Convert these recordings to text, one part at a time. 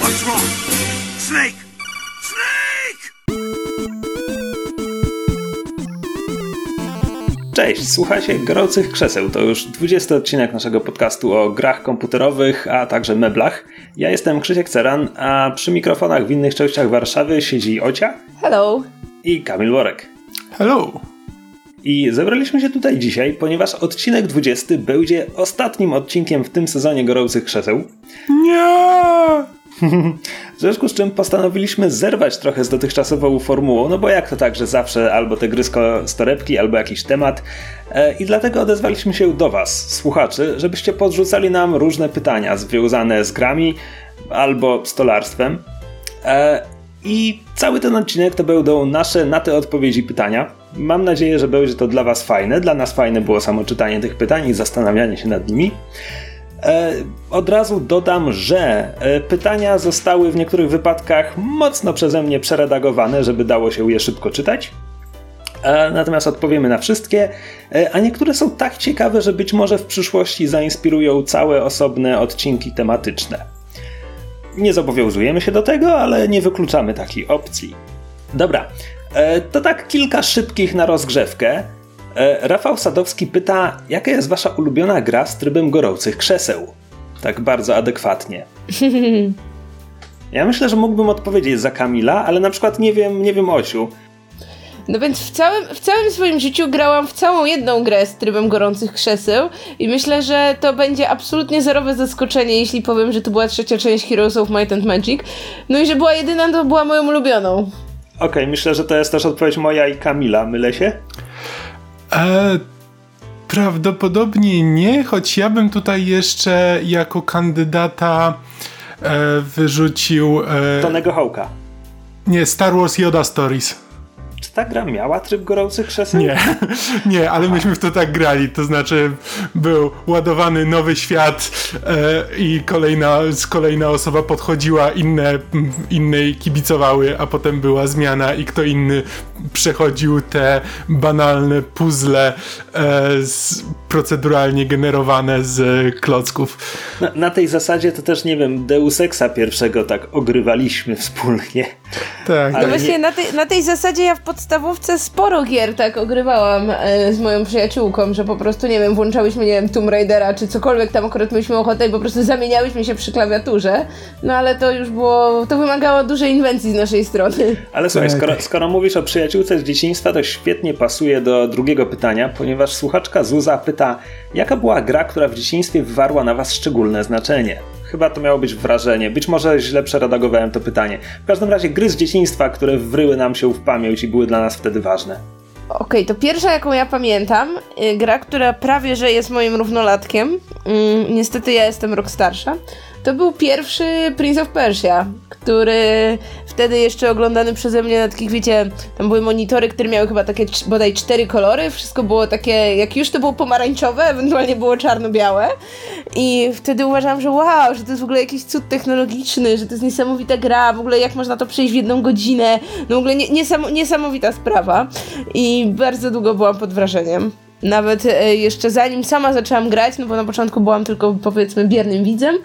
What's wrong? Snake! Snake! Cześć, słuchajcie Gorących Krzeseł. To już 20 odcinek naszego podcastu o grach komputerowych, a także meblach. Ja jestem Krzysiek Ceran, a przy mikrofonach w innych częściach Warszawy siedzi Ocia Hello. i Kamil Worek. Hello! I zebraliśmy się tutaj dzisiaj, ponieważ odcinek 20 będzie ostatnim odcinkiem w tym sezonie Gorących Krzeseł. Nie! W związku z czym postanowiliśmy zerwać trochę z dotychczasową formułą, no bo jak to tak, że zawsze albo te gry z torebki, albo jakiś temat. E, I dlatego odezwaliśmy się do Was, słuchaczy, żebyście podrzucali nam różne pytania związane z grami albo stolarstwem. E, I cały ten odcinek to będą nasze na te odpowiedzi pytania. Mam nadzieję, że będzie to dla Was fajne. Dla nas fajne było samo czytanie tych pytań i zastanawianie się nad nimi. E, Od razu dodam, że e, pytania zostały w niektórych wypadkach mocno przeze mnie przeredagowane, żeby dało się je szybko czytać. E, Natomiast odpowiemy na wszystkie, a niektóre są tak ciekawe, że być może w przyszłości zainspirują całe osobne odcinki tematyczne. Nie zobowiązujemy się do tego, ale nie wykluczamy takiej opcji. Dobra, to tak kilka szybkich na rozgrzewkę. E, Rafał Sadowski pyta, jaka jest wasza ulubiona gra z trybem gorących krzeseł? Tak bardzo adekwatnie. Ja myślę, że mógłbym odpowiedzieć za Kamila, ale na przykład nie wiem, nie wiem Osiu. No więc w całym, w całym swoim życiu grałam w całą jedną grę z trybem gorących krzeseł i myślę, że to będzie absolutnie zerowe zaskoczenie, jeśli powiem, że to była trzecia część Heroes of Might and Magic. No i że była jedyna, to była moją ulubioną. Okej, myślę, że to jest też odpowiedź moja i Kamila. Mylę się? E, prawdopodobnie nie, choć ja bym tutaj jeszcze jako kandydata e, wyrzucił. E, Tonego Hołka. nie, Star Wars Yoda Stories. Czy ta gra miała tryb gorących krzeseł? Nie, nie, ale myśmy w to tak grali. To znaczy, był ładowany nowy świat e, i kolejna, kolejna osoba podchodziła, inne, innej kibicowały, a potem była zmiana i kto inny przechodził te banalne puzzle e, z, proceduralnie generowane z klocków. Na, na tej zasadzie to też, nie wiem, Deus Exa pierwszego tak ogrywaliśmy wspólnie. Tak, Ale No właśnie nie- na tej, na tej zasadzie ja w podstawówce sporo gier tak ogrywałam e, z moją przyjaciółką, że po prostu, nie wiem, włączałyśmy, nie wiem, Tomb Raidera czy cokolwiek tam akurat mieliśmy ochotę i po prostu zamieniałyśmy się przy klawiaturze. No ale to już było, to wymagało dużej inwencji z naszej strony. Ale słuchaj, Tak. skoro, skoro mówisz o przyjaciółce z dzieciństwa, to świetnie pasuje do drugiego pytania, ponieważ słuchaczka Zuza pyta, jaka była gra, która w dzieciństwie wywarła na was szczególne znaczenie? Chyba to miało być wrażenie, być może źle przeredagowałem to pytanie. W każdym razie gry z dzieciństwa, które wryły nam się w pamięć i były dla nas wtedy ważne. Okej, to pierwsza, jaką ja pamiętam, y, gra, która prawie że jest moim równolatkiem, mm, niestety ja jestem rok starsza, to był pierwszy Prince of Persia, który wtedy jeszcze oglądany przeze mnie na takich, wiecie, tam były monitory, które miały chyba takie bodaj cztery kolory, wszystko było takie, jak już to było pomarańczowe, ewentualnie było czarno-białe. I wtedy uważałam, że wow, że to jest w ogóle jakiś cud technologiczny, że to jest niesamowita gra, w ogóle jak można to przejść w jedną godzinę, no w ogóle nie, niesam, niesamowita sprawa. I bardzo długo byłam pod wrażeniem. Nawet e, jeszcze zanim sama zaczęłam grać, no bo na początku byłam tylko powiedzmy biernym widzem,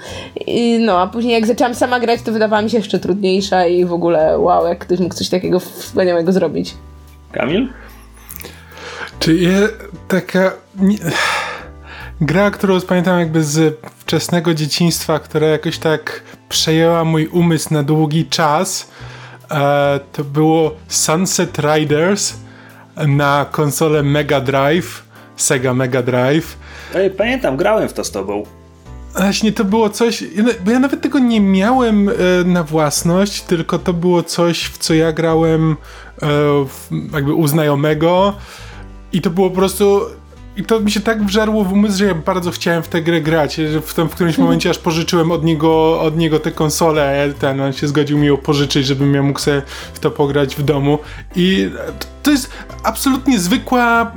i, no a później jak zaczęłam sama grać, to wydawała mi się jeszcze trudniejsza i w ogóle wow, jak ktoś mógł coś takiego wspaniałego zrobić. Kamil? Czy je, taka gra, którą pamiętam jakby z wczesnego dzieciństwa, która jakoś tak przejęła mój umysł na długi czas, e, to było Sunset Riders na konsolę Mega Drive, Sega Mega Drive. Ej, pamiętam, grałem w to z tobą. Właśnie to było coś, bo ja nawet tego nie miałem e, na własność, tylko to było coś, w co ja grałem e, jakby u znajomego i to było po prostu, i to mi się tak wżarło w umysł, że ja bardzo chciałem w tę grę grać, że w, tym, w którymś momencie aż pożyczyłem od niego, od niego tę konsolę, ten, on się zgodził mi ją pożyczyć, żebym ja mógł sobie w to pograć w domu i to jest absolutnie zwykła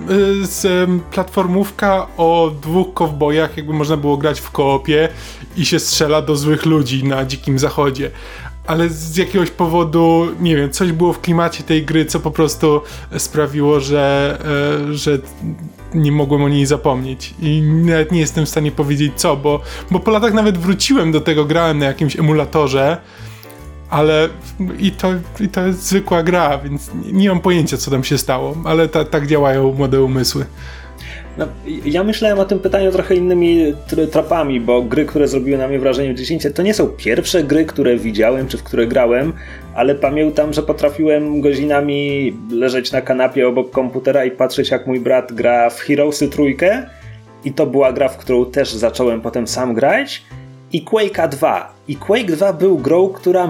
y, platformówka o dwóch kowbojach, jakby można było grać w koopie i się strzela do złych ludzi na dzikim zachodzie. Ale z jakiegoś powodu, nie wiem, coś było w klimacie tej gry, co po prostu sprawiło, że, e, że nie mogłem o niej zapomnieć. I nawet nie jestem w stanie powiedzieć co, bo, bo po latach nawet wróciłem do tego, grałem na jakimś emulatorze, ale i to, i to jest zwykła gra, więc nie mam pojęcia, co tam się stało, ale ta, tak działają młode umysły. No, ja myślałem o tym pytaniu trochę innymi tropami, bo gry, które zrobiły na mnie wrażenie w 10, to nie są pierwsze gry, które widziałem czy w które grałem, ale pamiętam, że potrafiłem godzinami leżeć na kanapie obok komputera i patrzeć, jak mój brat gra w Heroesy trójkę. I to była gra, w którą też zacząłem potem sam grać. I Quake'a 2. I Quake 2 był grą, która.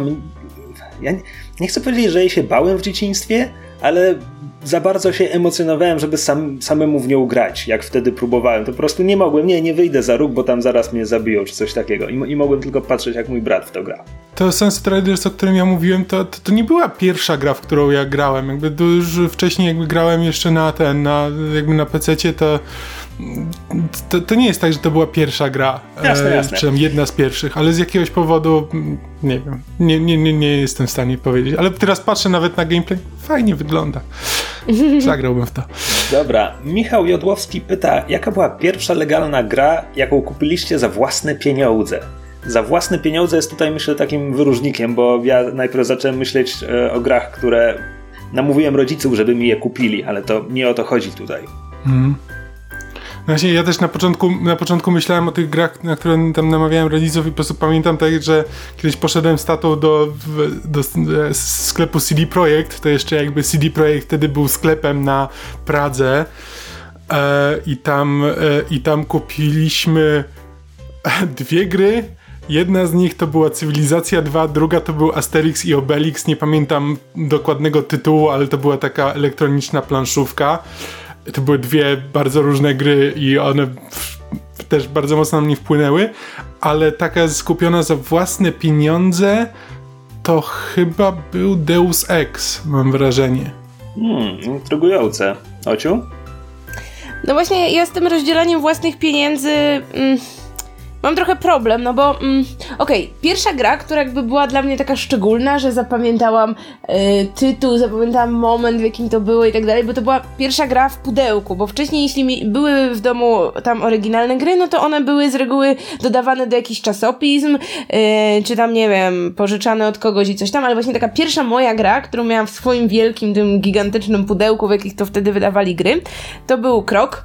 Ja nie chcę powiedzieć, że jej się bałem w dzieciństwie, ale za bardzo się emocjonowałem, żeby sam, samemu w nią grać, jak wtedy próbowałem. To po prostu nie mogłem, nie, nie wyjdę za róg, bo tam zaraz mnie zabiją, czy coś takiego. I, i mogłem tylko patrzeć, jak mój brat w to gra. To Sunset Riders, o którym ja mówiłem, to, to, to, nie była pierwsza gra, w którą ja grałem. Jakby już wcześniej jakby grałem jeszcze na ten, na, jakby na PC-cie, to to, to, nie jest tak, że to była pierwsza gra, jasne, e, jasne. czy jedna z pierwszych, ale z jakiegoś powodu, mm, nie wiem, nie, nie, nie, nie jestem w stanie powiedzieć. Ale teraz patrzę nawet na gameplay, fajnie wygląda. Zagrałbym w to. Dobra, Michał Jodłowski pyta, jaka była pierwsza legalna gra, jaką kupiliście za własne pieniądze? Za własne pieniądze jest tutaj myślę takim wyróżnikiem, bo ja najpierw zacząłem myśleć e, o grach, które namówiłem rodziców, żeby mi je kupili, ale to nie o to chodzi tutaj. Mm. Właśnie ja też na początku, na początku myślałem o tych grach, na które tam namawiałem rodziców i po prostu pamiętam tak, że kiedyś poszedłem z tatą do, do, do sklepu CD Projekt, to jeszcze jakby CD Projekt wtedy był sklepem na Pradze. E, i, tam, e, i tam kupiliśmy dwie gry, Jedna z nich to była Cywilizacja 2, druga to był Asterix i Obelix. Nie pamiętam dokładnego tytułu, ale to była taka elektroniczna planszówka to były dwie bardzo różne gry i one też bardzo mocno na mnie wpłynęły, ale taka skupiona za własne pieniądze to chyba był Deus Ex, mam wrażenie. Hmm, intrygujące. Ociu? No właśnie, ja z tym rozdzielaniem własnych pieniędzy... Mm mam trochę problem, no bo mm, okej, okay, pierwsza gra, która jakby była dla mnie taka szczególna, że zapamiętałam y, tytuł, zapamiętałam moment, w jakim to było i tak dalej, bo to była pierwsza gra w pudełku, bo wcześniej jeśli mi, były w domu tam oryginalne gry, no to one były z reguły dodawane do jakichś czasopism, y, czy tam, nie wiem, pożyczane od kogoś i coś tam, ale właśnie taka pierwsza moja gra, którą miałam w swoim wielkim, tym gigantycznym pudełku, w jakich to wtedy wydawali gry, to był Krok,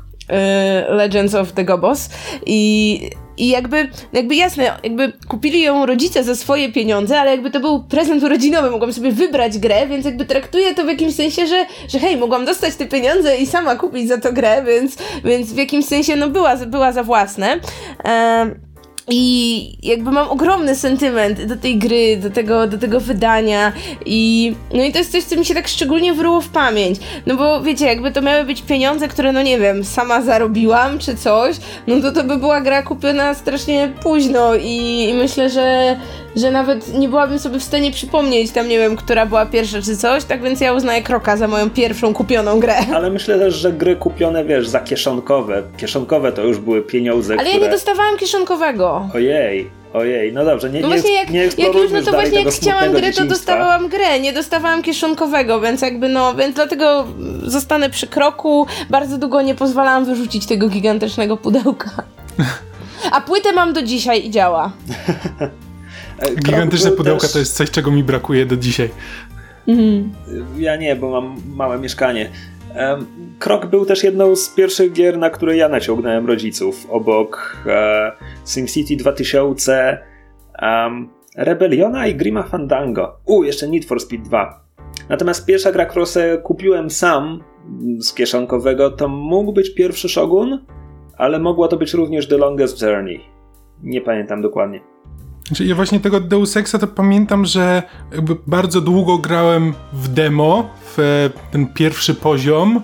y, Legends of the Gobos i i jakby, jakby jasne, jakby kupili ją rodzice za swoje pieniądze, ale jakby to był prezent urodzinowy, mogłam sobie wybrać grę, więc jakby traktuję to w jakimś sensie, że, że hej, mogłam dostać te pieniądze i sama kupić za to grę, więc, więc w jakimś sensie no była, była za własne. Ehm, i jakby mam ogromny sentyment do tej gry, do tego, do tego wydania i no i to jest coś, co mi się tak szczególnie wryło w pamięć. No bo wiecie, jakby to miały być pieniądze, które no nie wiem, sama zarobiłam czy coś, no to to by była gra kupiona strasznie późno i, i myślę, że że nawet nie byłabym sobie w stanie przypomnieć tam, nie wiem, która była pierwsza czy coś, tak więc ja uznaję Kroka za moją pierwszą kupioną grę. Ale myślę też, że gry kupione, wiesz, za kieszonkowe. Kieszonkowe to już były pieniądze, Ale które... ja nie dostawałam kieszonkowego. Ojej. Ojej, no dobrze, nie No właśnie, jak, nie jak już, no to właśnie jak chciałam grę, to dostawałam grę, nie dostawałam kieszonkowego, więc jakby no, więc dlatego zostanę przy kroku. Bardzo długo nie pozwalałam wyrzucić tego gigantycznego pudełka. A płytę mam do dzisiaj i działa. E, Gigantyczne pudełka też... to jest coś, czego mi brakuje do dzisiaj. Mhm. Ja nie, bo mam małe mieszkanie. Krok był też jedną z pierwszych gier, na które ja naciągnąłem rodziców. Obok e, SimCity 2000, um, Rebelliona i Grima Fandango. U, jeszcze Need for Speed 2. Natomiast pierwsza gra, którą kupiłem sam z kieszonkowego, to mógł być pierwszy Shogun, ale mogła to być również The Longest Journey. Nie pamiętam dokładnie. Znaczy, ja właśnie tego Deus Exa to pamiętam, że bardzo długo grałem w demo, w e, ten pierwszy poziom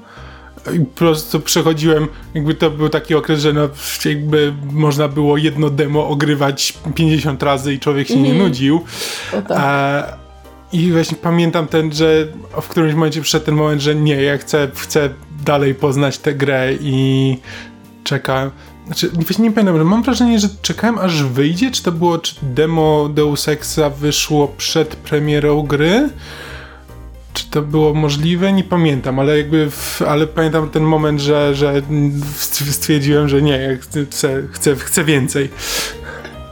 i po prostu przechodziłem, jakby to był taki okres, że no, jakby można było jedno demo ogrywać 50 razy i człowiek się mm. nie mhm. nudził. A, I właśnie pamiętam ten, że w którymś momencie przyszedł ten moment, że nie, ja chcę, chcę dalej poznać tę grę i czekałem Znaczy, właśnie nie pamiętam, mam wrażenie, że czekałem aż wyjdzie, czy to było, czy demo Deus Exa wyszło przed premierą gry, czy to było możliwe? Nie pamiętam, ale jakby, w, ale pamiętam ten moment, że, że stwierdziłem, że nie, chcę, chcę, chcę więcej.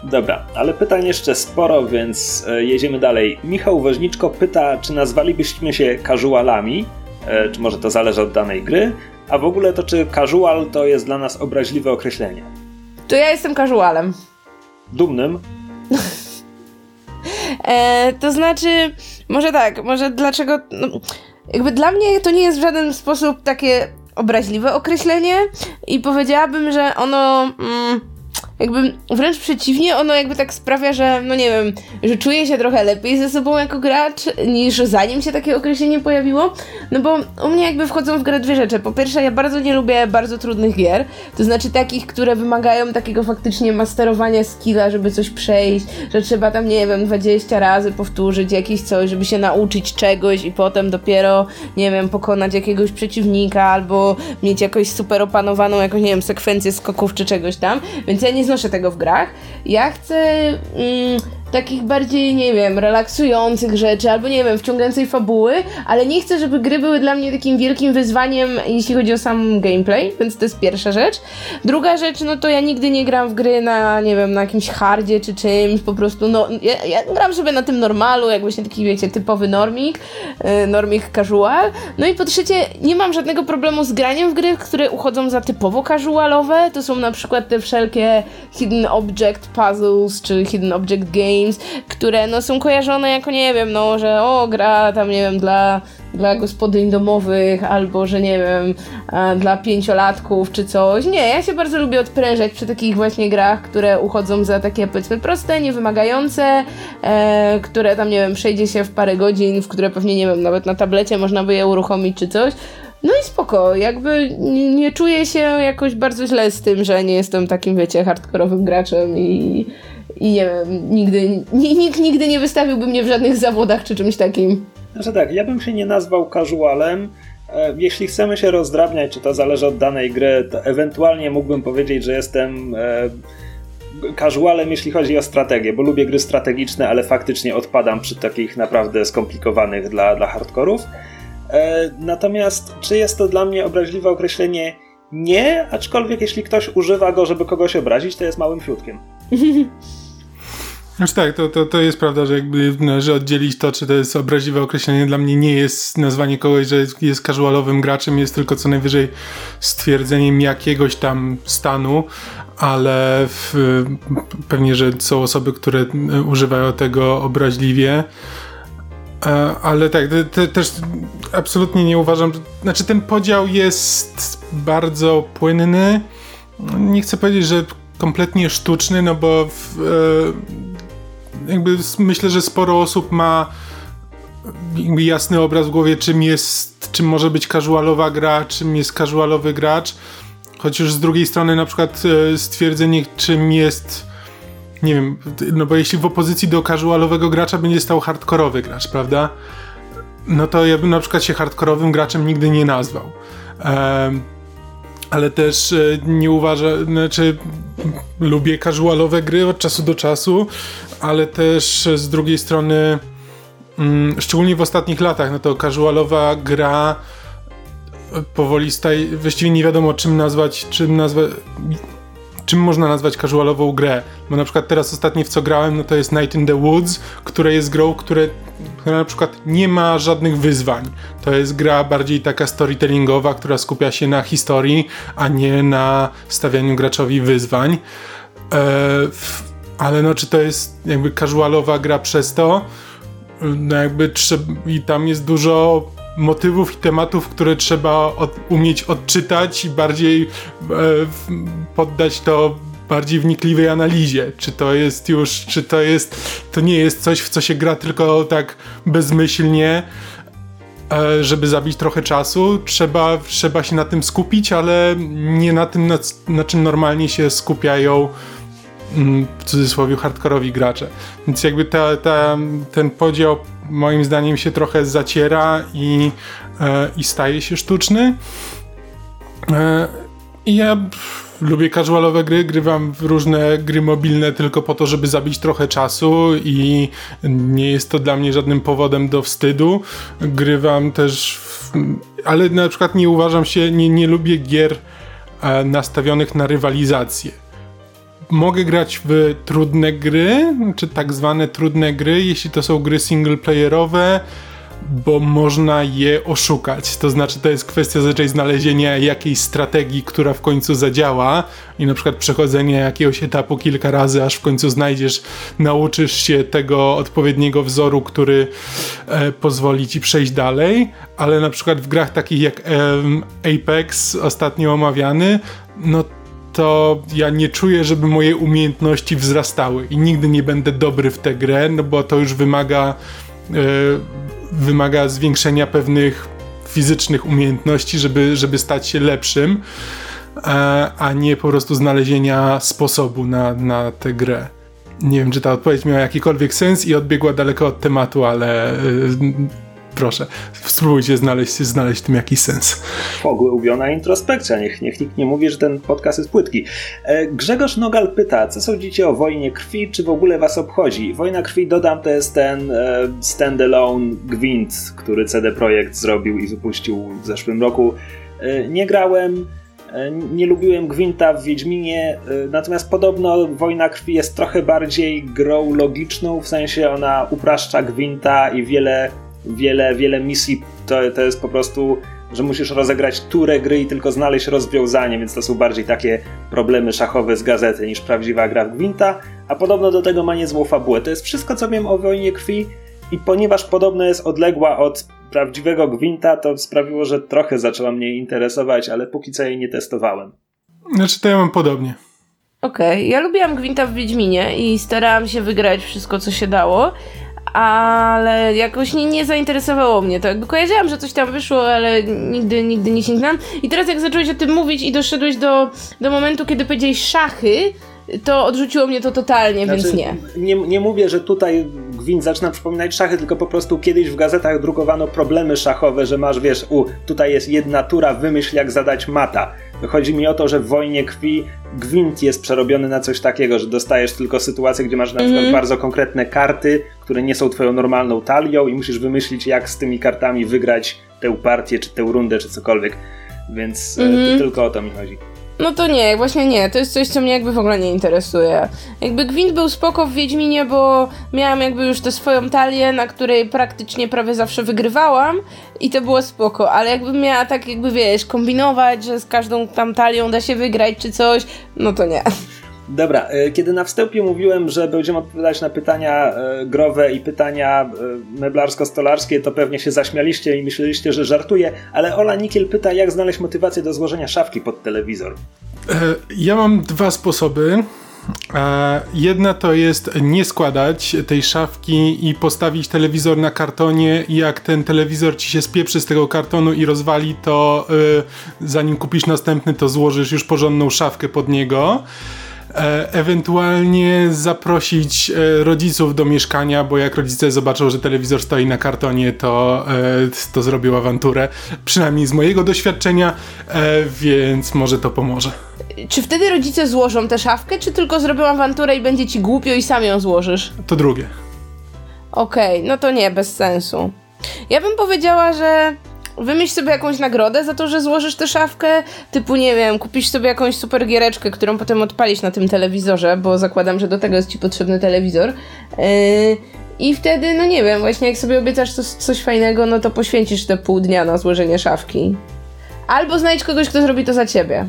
Dobra, ale pytań jeszcze sporo, więc e, jedziemy dalej. Michał Woźniczko pyta, czy nazwalibyśmy się casualami, e, czy może to zależy od danej gry, a w ogóle to czy casual to jest dla nas obraźliwe określenie? To ja jestem casualem. Dumnym? e, to znaczy, może tak, może dlaczego. No, jakby dla mnie to nie jest w żaden sposób takie obraźliwe określenie i powiedziałabym, że ono. Mm, jakby wręcz przeciwnie, ono jakby tak sprawia, że no nie wiem, że czuję się trochę lepiej ze sobą jako gracz niż zanim się takie określenie pojawiło, no bo u mnie jakby wchodzą w grę dwie rzeczy. Po pierwsze, ja bardzo nie lubię bardzo trudnych gier, to znaczy takich, które wymagają takiego faktycznie masterowania skilla, żeby coś przejść, że trzeba tam, nie wiem, 20 razy powtórzyć jakieś coś, żeby się nauczyć czegoś i potem dopiero, nie wiem, pokonać jakiegoś przeciwnika albo mieć jakoś super opanowaną jakąś, nie wiem, sekwencję skoków czy czegoś tam, więc ja nie znoszę tego w grach. Ja chcę mm, takich bardziej, nie wiem, relaksujących rzeczy, albo nie wiem, wciągającej fabuły, ale nie chcę, żeby gry były dla mnie takim wielkim wyzwaniem, jeśli chodzi o sam gameplay, więc to jest pierwsza rzecz. Druga rzecz, no to ja nigdy nie gram w gry na, nie wiem, na jakimś hardzie czy czymś, po prostu, no, ja, ja gram sobie na tym normalu, jak właśnie taki, wiecie, typowy normik, yy, normik casual. No i po trzecie, nie mam żadnego problemu z graniem w gry, które uchodzą za typowo casualowe, to są na przykład te wszelkie hidden object puzzles, czy hidden object games, Które no, są kojarzone jako, nie wiem, no, że o, gra tam, nie wiem, dla, dla gospodyń domowych, albo, że nie wiem, dla pięciolatków, czy coś. Nie, ja się bardzo lubię odprężać przy takich właśnie grach, które uchodzą za takie, powiedzmy, proste, niewymagające, e, które tam, nie wiem, przejdzie się w parę godzin, w które pewnie, nie wiem, nawet na tablecie można by je uruchomić, czy coś. No i spoko, jakby nie czuję się jakoś bardzo źle z tym, że nie jestem takim, wiecie, hardkorowym graczem i, i nie wiem, nigdy, nikt nigdy nie wystawiłby mnie w żadnych zawodach czy czymś takim. Znaczy tak, ja bym się nie nazwał casualem. E, jeśli chcemy się rozdrabniać, czy to zależy od danej gry, to ewentualnie mógłbym powiedzieć, że jestem e, casualem, jeśli chodzi o strategię, bo lubię gry strategiczne, ale faktycznie odpadam przy takich naprawdę skomplikowanych dla, dla hardkorów. E, natomiast czy jest to dla mnie obraźliwe określenie? Nie, aczkolwiek jeśli ktoś używa go, żeby kogoś obrazić, to jest małym fiutkiem. Znaczy tak, to, to, to jest prawda, że jakby należy oddzielić to, czy to jest obraźliwe określenie. Dla mnie nie jest nazwanie kogoś, że jest, jest casualowym graczem, jest tylko co najwyżej stwierdzeniem jakiegoś tam stanu, ale w, pewnie, że są osoby, które używają tego obraźliwie. E, ale tak, te, te, też absolutnie nie uważam, znaczy ten podział jest bardzo płynny. Nie chcę powiedzieć, że kompletnie sztuczny, no bo w, e, jakby myślę, że sporo osób ma jasny obraz w głowie, czym jest, czym może być casualowa gra, czym jest casualowy gracz. Choć już z drugiej strony na przykład e, stwierdzenie, czym jest nie wiem, no bo jeśli w opozycji do casualowego gracza będzie stał hardkorowy gracz, prawda? No to ja bym na przykład się hardkorowym graczem nigdy nie nazwał. Um, ale też e, nie uważam, znaczy lubię casualowe gry od czasu do czasu, ale też z drugiej strony, mm, szczególnie w ostatnich latach, no to casualowa gra powoli staje, właściwie nie wiadomo czym nazwać, czym nazwać, czym można nazwać casualową grę. Bo na przykład teraz ostatnie w co grałem, no to jest Night in the Woods, które jest grą, które, która na przykład nie ma żadnych wyzwań. To jest gra bardziej taka storytellingowa, która skupia się na historii, a nie na stawianiu graczowi wyzwań. E, ale no, czy to jest jakby casualowa gra przez to? No jakby i tam jest dużo motywów i tematów, które trzeba od, umieć odczytać i bardziej e, poddać to bardziej wnikliwej analizie. Czy to jest już, czy to jest, to nie jest coś, w co się gra tylko tak bezmyślnie, e, żeby zabić trochę czasu. Trzeba, trzeba się na tym skupić, ale nie na tym, na, na czym normalnie się skupiają w cudzysłowie hardkorowi gracze. Więc jakby ta, ta, ten podział moim zdaniem się trochę zaciera i, e, i staje się sztuczny. E, Ja pff, lubię casualowe gry, grywam w różne gry mobilne tylko po to, żeby zabić trochę czasu i nie jest to dla mnie żadnym powodem do wstydu. Grywam też, w, ale na przykład nie uważam się, nie, nie lubię gier e, nastawionych na rywalizację mogę grać w trudne gry, czy tak zwane trudne gry, jeśli to są gry singleplayerowe, bo można je oszukać. To znaczy, to jest kwestia zazwyczaj znalezienia jakiejś strategii, która w końcu zadziała i na przykład przechodzenia jakiegoś etapu kilka razy, aż w końcu znajdziesz, nauczysz się tego odpowiedniego wzoru, który e, pozwoli ci przejść dalej, ale na przykład w grach takich jak e, Apex, ostatnio omawiany, no to ja nie czuję, żeby moje umiejętności wzrastały i nigdy nie będę dobry w tę grę, no bo to już wymaga, yy, wymaga zwiększenia pewnych fizycznych umiejętności, żeby, żeby stać się lepszym, a, a nie po prostu znalezienia sposobu na, na tę grę. Nie wiem, czy ta odpowiedź miała jakikolwiek sens i odbiegła daleko od tematu, ale yy, proszę, spróbujcie znaleźć, znaleźć w tym jakiś sens. Pogłębiona introspekcja, niech, niech nikt nie mówi, że ten podcast jest płytki. E, Grzegorz Nogal pyta, co sądzicie o wojnie krwi, czy w ogóle was obchodzi? Wojna krwi, dodam, to jest ten e, standalone gwint, który CD Projekt zrobił i wypuścił w zeszłym roku. E, nie grałem, nie lubiłem Gwinta w Wiedźminie, natomiast podobno Wojna Krwi jest trochę bardziej grą logiczną, w sensie ona upraszcza Gwinta i wiele wiele, wiele misji to, to jest po prostu, że musisz rozegrać turę gry i tylko znaleźć rozwiązanie, więc to są bardziej takie problemy szachowe z gazety niż prawdziwa gra w Gwinta, a podobno do tego ma niezłą fabułę. To jest wszystko, co wiem o Wojnie Krwi i ponieważ podobno jest odległa od prawdziwego Gwinta, to sprawiło, że trochę zaczęła mnie interesować, ale póki co jej nie testowałem. Znaczy to ja mam podobnie. Okej, okay. ja lubiłam Gwinta w Wiedźminie i starałam się wygrać wszystko, co się dało ale jakoś nie, nie zainteresowało mnie to. Jakby kojarzyłam, że coś tam wyszło, ale nigdy, nigdy nie sięgnęłam. I teraz jak zacząłeś o tym mówić i doszedłeś do, do momentu, kiedy powiedziałeś szachy, to odrzuciło mnie to totalnie, znaczy, więc nie. nie. Nie mówię, że tutaj gwint zaczyna przypominać szachy, tylko po prostu kiedyś w gazetach drukowano problemy szachowe, że masz, wiesz, u, tutaj jest jedna tura, wymyśl jak zadać mata. Chodzi mi o to, że w wojnie krwi gwint jest przerobiony na coś takiego, że dostajesz tylko sytuację, gdzie masz na przykład mm. bardzo konkretne karty, które nie są twoją normalną talią i musisz wymyślić, jak z tymi kartami wygrać tę partię, czy tę rundę, czy cokolwiek. Więc mm. tylko o to mi chodzi. No to nie, właśnie nie. To jest coś, co mnie jakby w ogóle nie interesuje. Jakby Gwint był spoko w Wiedźminie, bo miałam jakby już tę swoją talię, na której praktycznie prawie zawsze wygrywałam i to było spoko, ale jakbym miała tak jakby, wiesz, kombinować, że z każdą tam talią da się wygrać czy coś, no to nie. Dobra, e, kiedy na wstępie mówiłem, że będziemy odpowiadać na pytania e, growe i pytania e, meblarsko-stolarskie, to pewnie się zaśmialiście i myśleliście, że żartuję, ale Ola Nikiel pyta, jak znaleźć motywację do złożenia szafki pod telewizor. Ja mam dwa sposoby. Jedna to jest nie składać tej szafki i postawić telewizor na kartonie i jak ten telewizor ci się spieprzy z tego kartonu i rozwali, to zanim kupisz następny, to złożysz już porządną szafkę pod niego. E, ewentualnie zaprosić e, rodziców do mieszkania, bo jak rodzice zobaczą, że telewizor stoi na kartonie, to, e, to zrobił awanturę. Przynajmniej z mojego doświadczenia, więc może to pomoże. Czy wtedy rodzice złożą tę szafkę, czy tylko zrobią awanturę i będzie ci głupio i sam ją złożysz? To drugie. Okej, okay, no to nie, bez sensu. Ja bym powiedziała, że wymyśl sobie jakąś nagrodę za to, że złożysz tę szafkę, typu nie wiem, kupisz sobie jakąś super giereczkę, którą potem odpalisz na tym telewizorze, bo zakładam, że do tego jest ci potrzebny telewizor. Yy, I wtedy, no nie wiem, właśnie jak sobie obiecasz coś, coś fajnego, no to poświęcisz te pół dnia na złożenie szafki. Albo znajdź kogoś, kto zrobi to za ciebie.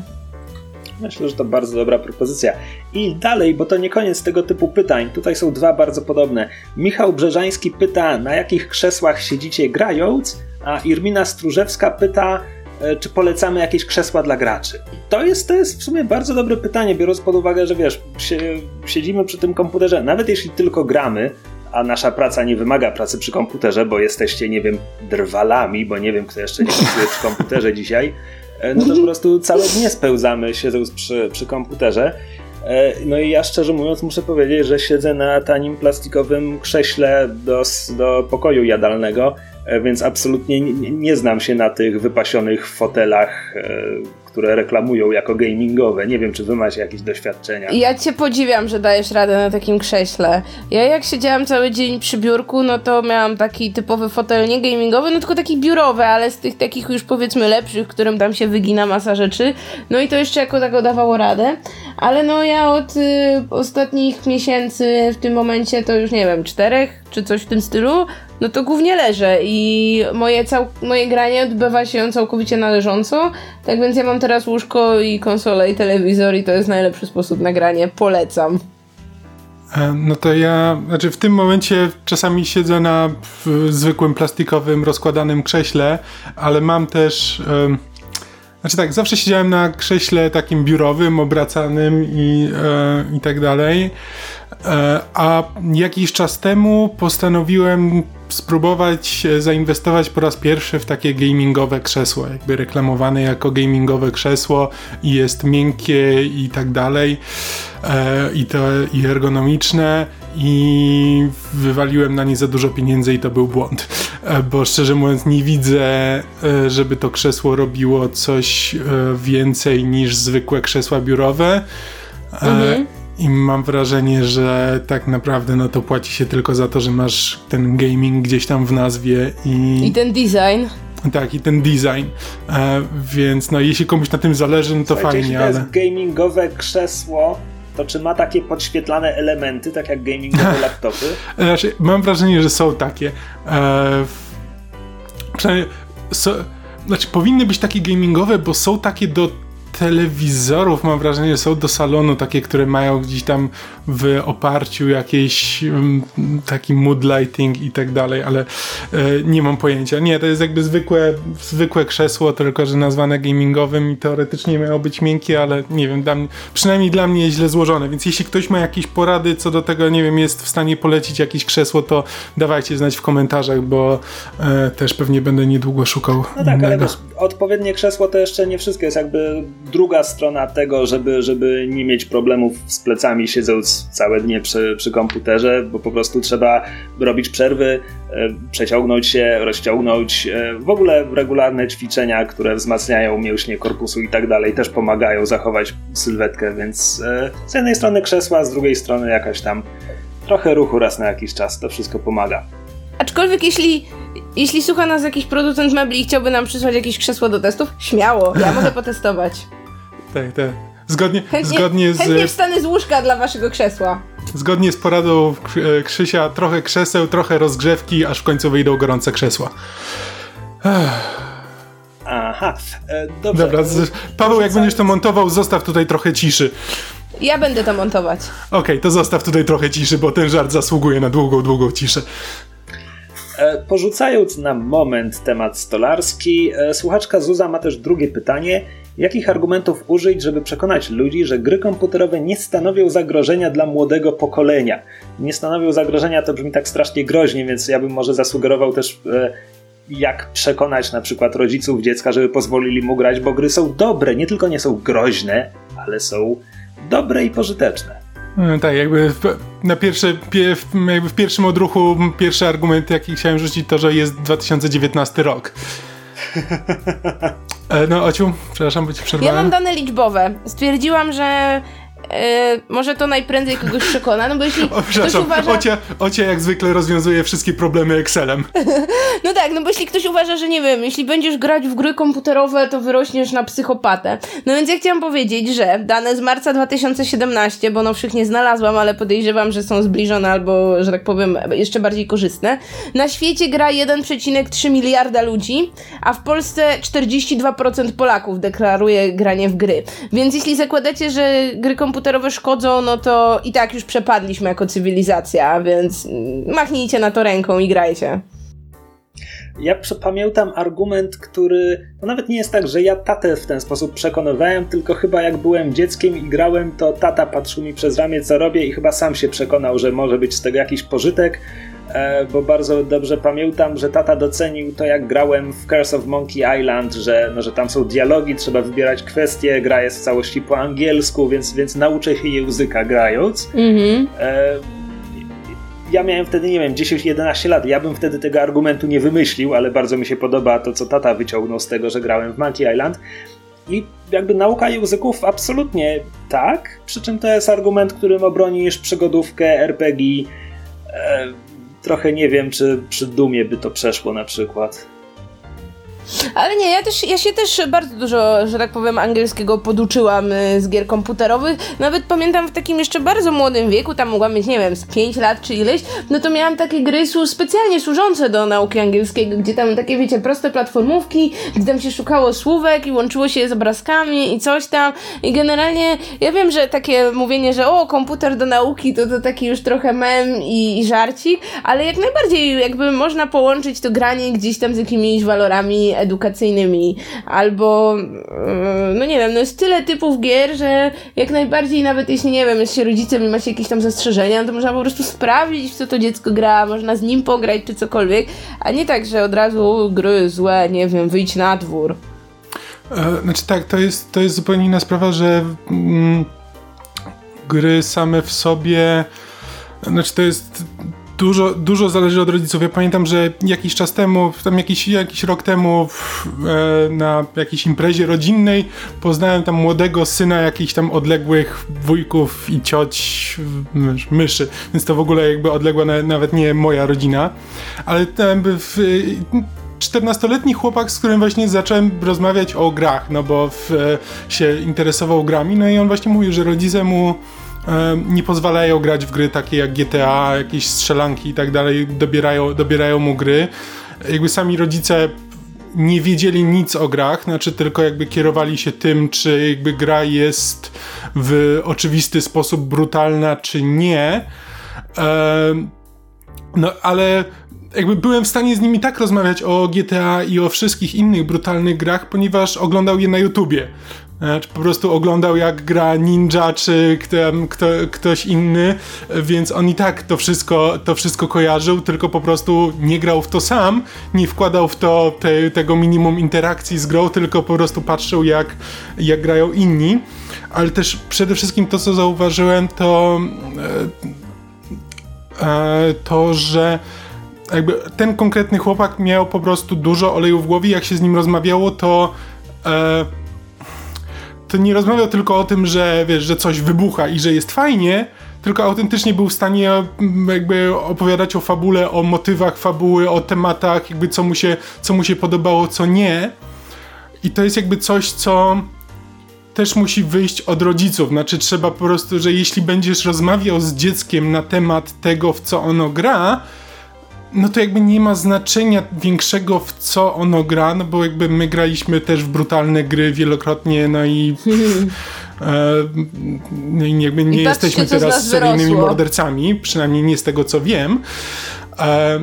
Myślę, że to bardzo dobra propozycja. I dalej, bo to nie koniec tego typu pytań. Tutaj są dwa bardzo podobne. Michał Brzeżański pyta, na jakich krzesłach siedzicie grając? A Irmina Stróżewska pyta, e, czy polecamy jakieś krzesła dla graczy? To jest, to jest w sumie bardzo dobre pytanie, biorąc pod uwagę, że wiesz, siedzimy przy tym komputerze, nawet jeśli tylko gramy, a nasza praca nie wymaga pracy przy komputerze, bo jesteście, nie wiem, drwalami, bo nie wiem, kto jeszcze nie pracuje przy komputerze dzisiaj, e, no to po prostu całe dnie spełzamy siedząc przy, przy komputerze. E, no i ja szczerze mówiąc muszę powiedzieć, że siedzę na tanim plastikowym krześle do, do pokoju jadalnego, E, więc absolutnie nie, nie, znam się na tych wypasionych fotelach, e, które reklamują jako gamingowe. Nie wiem, czy wy macie jakieś doświadczenia. Ja cię podziwiam, że dajesz radę na takim krześle. Ja jak siedziałam cały dzień przy biurku, no to miałam taki typowy fotel, nie gamingowy, no tylko taki biurowy, ale z tych takich już powiedzmy lepszych, którym tam się wygina masa rzeczy. No i to jeszcze jako tako dawało radę. Ale no ja od y, ostatnich miesięcy w tym momencie to już nie wiem, czterech czy coś w tym stylu, no to głównie leżę i moje, cał- moje granie odbywa się całkowicie należąco. Tak więc ja mam teraz łóżko i konsolę i telewizor i to jest najlepszy sposób na granie. Polecam. E, No to ja, znaczy w tym momencie czasami siedzę na zwykłym plastikowym rozkładanym krześle, ale mam też. znaczy tak, zawsze siedziałem na krześle takim biurowym, obracanym i, e, i tak dalej. E, a jakiś czas temu postanowiłem spróbować zainwestować po raz pierwszy w takie gamingowe krzesło, jakby reklamowane jako gamingowe krzesło i jest miękkie i tak dalej e, i to i ergonomiczne i wywaliłem na nie za dużo pieniędzy i to był błąd, e, bo szczerze mówiąc nie widzę, e, żeby to krzesło robiło coś więcej niż zwykłe krzesła biurowe. E, I mam wrażenie, że tak naprawdę no to płaci się tylko za to, że masz ten gaming gdzieś tam w nazwie i, I ten design. tak, i ten design. E, więc no jeśli komuś na tym zależy, no to Słuchajcie, jeśli fajnie, to ale... jest gamingowe krzesło, to czy ma takie podświetlane elementy, tak jak gamingowe laptopy? Znaczy, mam wrażenie, że są takie. E, w- przynajmniej. So, znaczy, powinny być takie gamingowe, bo są takie do telewizorów, mam wrażenie, że są do salonu takie, które mają gdzieś tam w oparciu jakieś mm, taki mood lighting i tak dalej, ale e, nie mam pojęcia. Nie, to jest jakby zwykłe, zwykłe krzesło, tylko że nazwane gamingowym i teoretycznie miało być miękkie, ale nie wiem, dla mnie, przynajmniej dla mnie jest źle złożone, więc jeśli ktoś ma jakieś porady co do tego, nie wiem, jest w stanie polecić jakieś krzesło, to dawajcie znać w komentarzach, bo e, też pewnie będę niedługo szukał No tak, ale innego. wiesz, odpowiednie krzesło to jeszcze nie wszystko. Jest jakby druga strona tego, żeby, żeby nie mieć problemów z plecami siedząc całe dnie przy, przy komputerze, bo po prostu trzeba robić przerwy, e, przeciągnąć się, rozciągnąć. E, w ogóle regularne ćwiczenia, które wzmacniają mięśnie korpusu i tak dalej, też pomagają zachować sylwetkę, więc e, z jednej strony krzesła, z drugiej strony jakaś tam trochę ruchu raz na jakiś czas, to wszystko pomaga. Aczkolwiek jeśli, jeśli słucha nas jakiś producent mebli i chciałby nam przysłać jakieś krzesło do testów, śmiało, ja mogę potestować. Tak, tak. Zgodnie, Chętnie, zgodnie, chętnie z, wstanę z łóżka dla waszego krzesła. zgodnie z poradą e, Krzysia, trochę krzeseł, trochę rozgrzewki, aż w końcu wyjdą gorące krzesła. Aha, e, dobrze. Dobra, z, Paweł, jak będziesz to montował, zostaw tutaj trochę ciszy. Ja będę to montować. Okej, to zostaw tutaj trochę ciszy, bo ten żart zasługuje na długą, długą ciszę. E, Porzucając na moment temat stolarski, e, słuchaczka Zuza ma też drugie pytanie. Jakich argumentów użyć, żeby przekonać ludzi, że gry komputerowe nie stanowią zagrożenia dla młodego pokolenia? Nie stanowią zagrożenia to brzmi tak strasznie groźnie, więc ja bym może zasugerował też, e, jak przekonać na przykład rodziców dziecka, żeby pozwolili mu grać, bo gry są dobre, nie tylko nie są groźne, ale są dobre i pożyteczne. E, Tak, jakby w, na pierwsze, pie, w, jakby w pierwszym odruchu pierwszy argument, jaki chciałem rzucić, to, że jest 2019 rok. E, No, Ociu, przepraszam, bo ci Ja przerwałem. mam dane liczbowe. Stwierdziłam, że e, może to najprędzej kogoś przekona, no bo jeśli O, ktoś uważa... Ocia, Ocia jak zwykle rozwiązuje wszystkie problemy Excelem. No tak, no bo jeśli ktoś uważa, że nie wiem, jeśli będziesz grać w gry komputerowe, to wyrośniesz na psychopatę. No więc ja chciałam powiedzieć, że dane z marca 2017, bo nowszych nie znalazłam, ale podejrzewam, że są zbliżone albo, że tak powiem, jeszcze bardziej korzystne. Na świecie gra 1,3 miliarda ludzi, a w Polsce 42% Polaków deklaruje granie w gry. Więc jeśli zakładacie, że gry komputerowe szkodzą, no to i tak już przepadliśmy jako cywilizacja, więc machnijcie na to ręką i grajcie. Ja pamiętam argument, który to nawet nie jest tak, że ja tatę w ten sposób przekonywałem, tylko chyba jak byłem dzieckiem i grałem, to tata patrzył mi przez ramię, co robię i chyba sam się przekonał, że może być z tego jakiś pożytek, bo bardzo dobrze pamiętam, że tata docenił to, jak grałem w Curse of Monkey Island, że, no, że tam są dialogi, trzeba wybierać kwestie, gra jest w całości po angielsku, więc, więc nauczę się języka grając. Mhm. E, ja miałem wtedy, nie wiem, 10-11 lat. Ja bym wtedy tego argumentu nie wymyślił, ale bardzo mi się podoba to, co tata wyciągnął z tego, że grałem w Monkey Island. I jakby nauka języków absolutnie tak, przy czym to jest argument, którym obronisz przygodówkę, RPG. E, trochę nie wiem, czy przy Dumie by to przeszło na przykład. Ale nie, ja, też, ja się też bardzo dużo, że tak powiem, angielskiego poduczyłam y, z gier komputerowych. Nawet pamiętam w takim jeszcze bardzo młodym wieku, tam mogłam mieć, nie wiem, z 5 lat czy ileś, no to miałam takie gry specjalnie służące do nauki angielskiego, gdzie tam takie, wiecie, proste platformówki, gdzie tam się szukało słówek i łączyło się z obrazkami i coś tam. I generalnie ja wiem, że takie mówienie, że o, komputer do nauki, to to taki już trochę mem i, i żarcik, ale jak najbardziej jakby można połączyć to granie gdzieś tam z jakimiś walorami edukacyjnymi, albo e, no nie wiem, no jest tyle typów gier, że jak najbardziej nawet jeśli, nie wiem, jest się rodzicem i macie jakieś tam zastrzeżenia, to można po prostu sprawdzić, w co to dziecko gra, można z nim pograć czy cokolwiek, a nie tak, że od razu gry złe, nie wiem, wyjdź na dwór. E, znaczy tak, to jest, to jest zupełnie inna sprawa, że mm, gry same w sobie, znaczy to jest dużo, dużo zależy od rodziców. Ja pamiętam, że jakiś czas temu, tam jakiś, jakiś rok temu w, e, na jakiejś imprezie rodzinnej poznałem tam młodego syna jakichś tam odległych wujków i cioć mysz, myszy, więc to w ogóle jakby odległa na, nawet nie moja rodzina, ale tam w, 14-letni chłopak, z którym właśnie zacząłem rozmawiać o grach, no bo w, się interesował grami, no i on właśnie mówił, że rodzice mu nie pozwalają grać w gry takie jak GTA, jakieś strzelanki i tak dalej, dobierają, dobierają mu gry. Jakby sami rodzice nie wiedzieli nic o grach, znaczy tylko jakby kierowali się tym, czy jakby gra jest w oczywisty sposób brutalna, czy nie. No ale jakby byłem w stanie z nimi tak rozmawiać o GTA i o wszystkich innych brutalnych grach, ponieważ oglądał je na YouTubie. E, czy po prostu oglądał jak gra ninja, czy kto, kto, ktoś inny, więc on i tak to wszystko, to wszystko kojarzył, tylko po prostu nie grał w to sam, nie wkładał w to te, tego minimum interakcji z grą, tylko po prostu patrzył jak, jak grają inni. Ale też przede wszystkim to, co zauważyłem, to e, e, to, że jakby ten konkretny chłopak miał po prostu dużo oleju w głowie, jak się z nim rozmawiało, to to nie rozmawiał tylko o tym, że wiesz, że coś wybucha i że jest fajnie, tylko autentycznie był w stanie mm, jakby opowiadać o fabule, o motywach fabuły, o tematach, jakby co mu się, co mu się podobało, co nie. I to jest jakby coś, co też musi wyjść od rodziców. Znaczy, trzeba po prostu, że jeśli będziesz rozmawiał z dzieckiem na temat tego, w co ono gra, no to jakby nie ma znaczenia większego w co ono gra, no bo jakby my graliśmy też w brutalne gry wielokrotnie, no i e, no i jakby nie I jesteśmy teraz seryjnymi mordercami, przynajmniej nie z tego co wiem. E,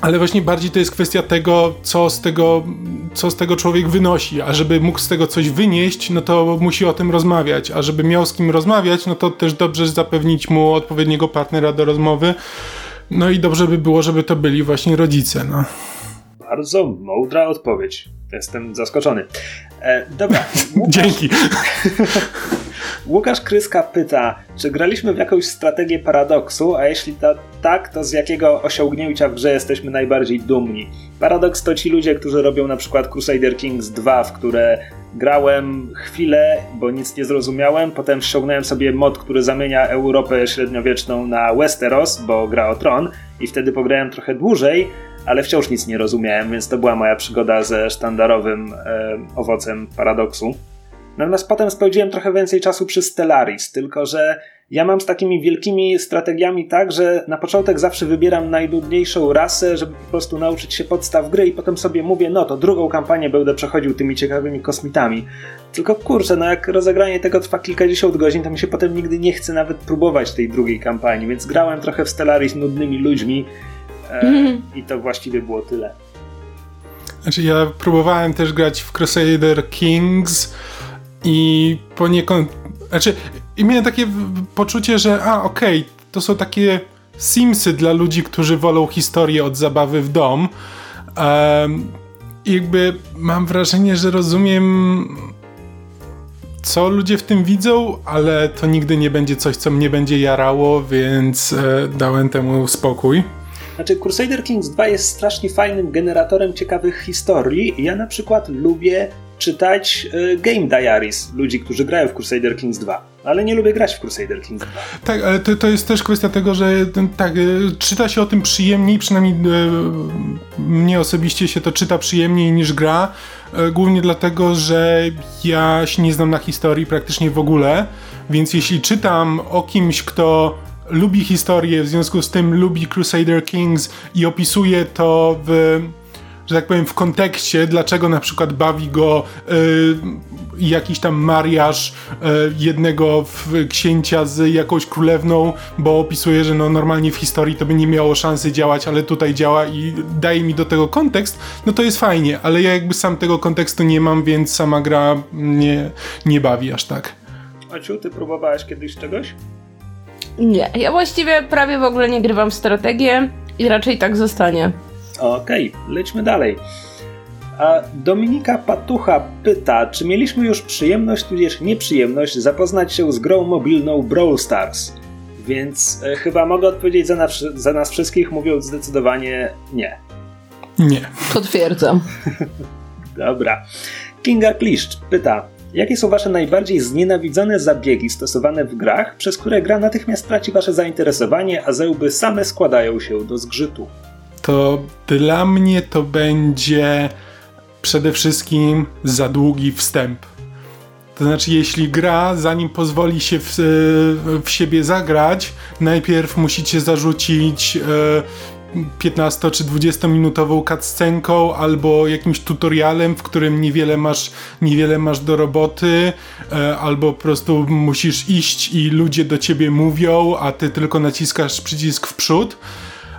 ale właśnie bardziej to jest kwestia tego, co z tego, co z tego człowiek wynosi, a żeby mógł z tego coś wynieść, no to musi o tym rozmawiać, a żeby miał z kim rozmawiać, no to też dobrze zapewnić mu odpowiedniego partnera do rozmowy, no i dobrze by było, żeby to byli właśnie rodzice. No. Bardzo mądra odpowiedź. Jestem zaskoczony. E, dobra. Łukasz... Dzięki. Łukasz Kryska pyta, czy graliśmy w jakąś strategię paradoksu, a jeśli to tak, to z jakiego osiągnięcia w grze jesteśmy najbardziej dumni? Paradoks to ci ludzie, którzy robią na przykład Crusader Kings 2, w które grałem chwilę, bo nic nie zrozumiałem, potem ściągnąłem sobie mod, który zamienia Europę średniowieczną na Westeros, bo gra o tron i wtedy pograłem trochę dłużej, ale wciąż nic nie rozumiałem, więc to była moja przygoda ze sztandarowym e, owocem paradoksu. Natomiast potem spędziłem trochę więcej czasu przy Stellaris, tylko że ja mam z takimi wielkimi strategiami tak, że na początek zawsze wybieram najnudniejszą rasę, żeby po prostu nauczyć się podstaw gry i potem sobie mówię, no to drugą kampanię będę przechodził tymi ciekawymi kosmitami. Tylko kurczę, no jak rozegranie tego trwa kilkadziesiąt godzin, to mi się potem nigdy nie chce nawet próbować tej drugiej kampanii, więc grałem trochę w Stellaris nudnymi ludźmi e, mm. i to właściwie było tyle. Znaczy ja próbowałem też grać w Crusader Kings i poniekąd znaczy, i miałem takie poczucie, że a, okej, okay, to są takie Simsy dla ludzi, którzy wolą historię od zabawy w dom. Um, jakby mam wrażenie, że rozumiem co ludzie w tym widzą, ale to nigdy nie będzie coś, co mnie będzie jarało, więc e, dałem temu spokój. Znaczy, Crusader Kings 2 jest strasznie fajnym generatorem ciekawych historii. Ja na przykład lubię czytać y, Game Diaries ludzi, którzy grają w Crusader Kings 2. Ale nie lubię grać w Crusader Kings 2. Tak, ale to, to jest też kwestia tego, że tak, y, czyta się o tym przyjemniej, przynajmniej y, mnie osobiście się to czyta przyjemniej niż gra. Y, głównie dlatego, że ja się nie znam na historii praktycznie w ogóle, więc jeśli czytam o kimś, kto lubi historię, w związku z tym lubi Crusader Kings i opisuje to w że tak powiem, w kontekście, dlaczego na przykład bawi go y, jakiś tam mariaż y, jednego księcia z jakąś królewną, bo opisuje, że no normalnie w historii to by nie miało szansy działać, ale tutaj działa i daje mi do tego kontekst, no to jest fajnie, ale ja jakby sam tego kontekstu nie mam, więc sama gra nie, nie bawi aż tak. Ociu, ty próbowałaś kiedyś czegoś? Nie, ja właściwie prawie w ogóle nie grywam w strategię i raczej tak zostanie. Okej, okay, lećmy dalej. A Dominika Patucha pyta, czy mieliśmy już przyjemność, tudzież nieprzyjemność zapoznać się z grą mobilną Brawl Stars? Więc e, chyba mogę odpowiedzieć za nas, za nas wszystkich, mówiąc zdecydowanie nie. Nie. Potwierdzam. Dobra. Kinga Kliszcz pyta, jakie są wasze najbardziej znienawidzone zabiegi stosowane w grach, przez które gra natychmiast traci wasze zainteresowanie, a zełby same składają się do zgrzytu? To dla mnie to będzie przede wszystkim za długi wstęp. To znaczy, jeśli gra, zanim pozwoli się w, w siebie zagrać, najpierw musicie zarzucić e, 15 czy 20 minutową cutscenką albo jakimś tutorialem, w którym niewiele masz, niewiele masz do roboty, e, albo po prostu musisz iść i ludzie do ciebie mówią, a ty tylko naciskasz przycisk w przód.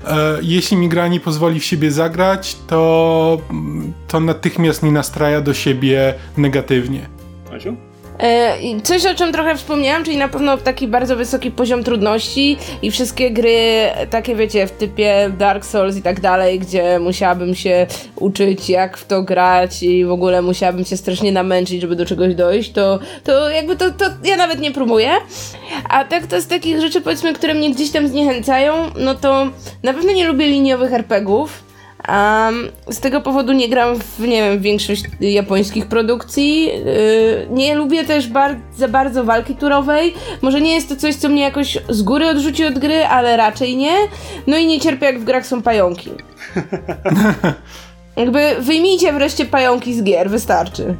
E, jeśli mi gra nie pozwoli w siebie zagrać, to, to natychmiast nie nastraja do siebie negatywnie. Maciu? E, coś, o czym trochę wspomniałam, czyli na pewno taki bardzo wysoki poziom trudności i wszystkie gry, takie wiecie, w typie Dark Souls i tak dalej, gdzie musiałabym się uczyć, jak w to grać i w ogóle musiałabym się strasznie namęczyć, żeby do czegoś dojść, to, to jakby to, to ja nawet nie próbuję. A tak to z takich rzeczy, powiedzmy, które mnie gdzieś tam zniechęcają, no to na pewno nie lubię liniowych RPGów Um, z tego powodu nie gram w, nie wiem, większość japońskich produkcji. Yy, nie lubię też bar za bardzo walki turowej. Może nie jest to coś, co mnie jakoś z góry odrzuci od gry, ale raczej nie. No i nie cierpię, jak w grach są pająki. Jakby wyjmijcie wreszcie pająki z gier, wystarczy.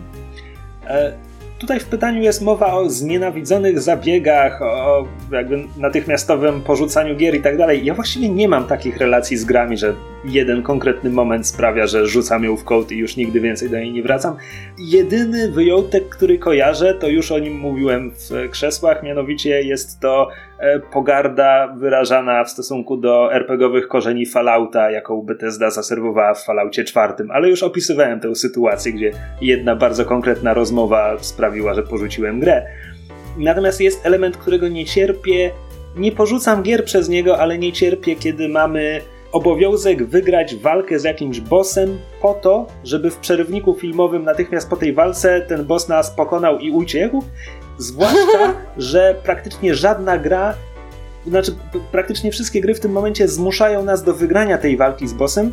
E Tutaj w pytaniu jest mowa o znienawidzonych zabiegach, o jakby natychmiastowym porzucaniu gier i tak dalej. Ja właściwie nie mam takich relacji z grami, że jeden konkretny moment sprawia, że rzucam ją w kąt i już nigdy więcej do niej nie wracam. Jedyny wyjątek, który kojarzę, to już o nim mówiłem w krzesłach, mianowicie jest to pogarda wyrażana w stosunku do RPGowych korzeni Fallouta, jaką Bethesda zaserwowała w Falloutie czwartym, ale już opisywałem tę sytuację, gdzie jedna bardzo konkretna rozmowa sprawiła, że porzuciłem grę. Natomiast jest element, którego nie cierpię. Nie porzucam gier przez niego, ale nie cierpię, kiedy mamy obowiązek wygrać walkę z jakimś bossem po to, żeby w przerywniku filmowym natychmiast po tej walce ten boss nas pokonał i uciekł. Zwłaszcza, że praktycznie żadna gra, znaczy praktycznie wszystkie gry w tym momencie zmuszają nas do wygrania tej walki z bossem,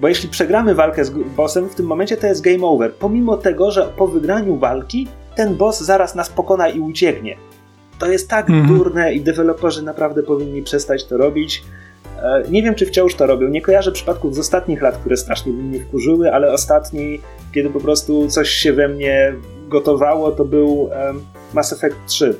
bo jeśli przegramy walkę z bossem, w tym momencie to jest game over. Pomimo tego, że po wygraniu walki ten boss zaraz nas pokona i ucieknie. To jest tak -hmm. durne i deweloperzy naprawdę powinni przestać to robić. E, nie wiem, czy wciąż to robią. Nie kojarzę przypadków z ostatnich lat, które strasznie mnie wkurzyły, ale ostatni, kiedy po prostu coś się we mnie gotowało, to był Mass Effect 3.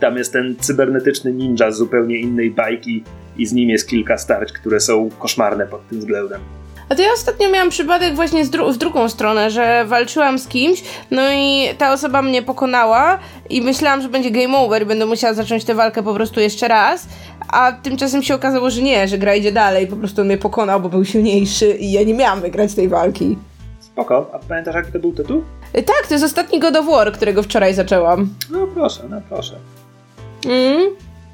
Tam jest ten cybernetyczny ninja z zupełnie innej bajki i z nim jest kilka starć, które są koszmarne pod tym względem. A to ja ostatnio miałam przypadek właśnie dru w drugą stronę, że walczyłam z kimś, no i ta osoba mnie pokonała i myślałam, że będzie game over i będę musiała zacząć tę walkę po prostu jeszcze raz, a tymczasem się okazało, że nie, że gra idzie dalej, po prostu mnie pokonał, bo był silniejszy i ja nie miałam wygrać tej walki. Spoko, a pamiętasz jaki to był tytuł? Y, tak, to jest ostatni God of War, którego wczoraj zaczęłam. No proszę, no proszę. Mm.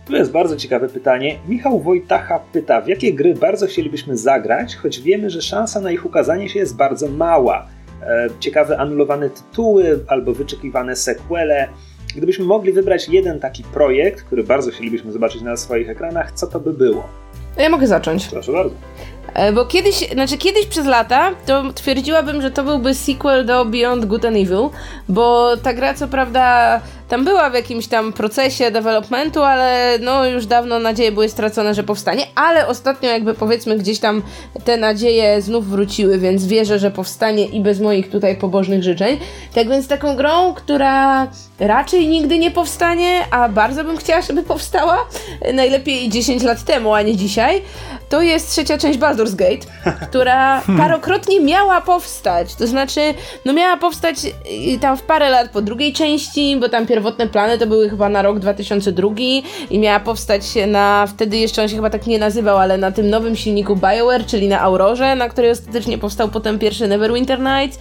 Tu jest bardzo ciekawe pytanie. Michał Wojtacha pyta, w jakie gry bardzo chcielibyśmy zagrać, choć wiemy, że szansa na ich ukazanie się jest bardzo mała. E, ciekawe anulowane tytuły albo wyczekiwane sequele. Gdybyśmy mogli wybrać jeden taki projekt, który bardzo chcielibyśmy zobaczyć na swoich ekranach, co to by było? Ja mogę zacząć. Proszę bardzo. E, bo kiedyś, znaczy kiedyś przez lata to twierdziłabym, że to byłby sequel do Beyond Good and Evil, bo ta gra co prawda tam była w jakimś tam procesie developmentu, ale no już dawno nadzieje były stracone, że powstanie, ale ostatnio jakby powiedzmy gdzieś tam te nadzieje znów wróciły, więc wierzę, że powstanie i bez moich tutaj pobożnych życzeń. Tak więc taką grą, która raczej nigdy nie powstanie, a bardzo bym chciała, żeby powstała, najlepiej 10 lat temu, a nie dzisiaj, to jest trzecia część Baldur's Gate, która parokrotnie miała powstać. To znaczy, no miała powstać y, tam w parę lat po drugiej części, bo tam pierwotne plany to były chyba na rok 2002 i miała powstać na, wtedy jeszcze on się chyba tak nie nazywał, ale na tym nowym silniku BioWare, czyli na Aurorze, na której ostatecznie powstał potem pierwszy Neverwinter Nights.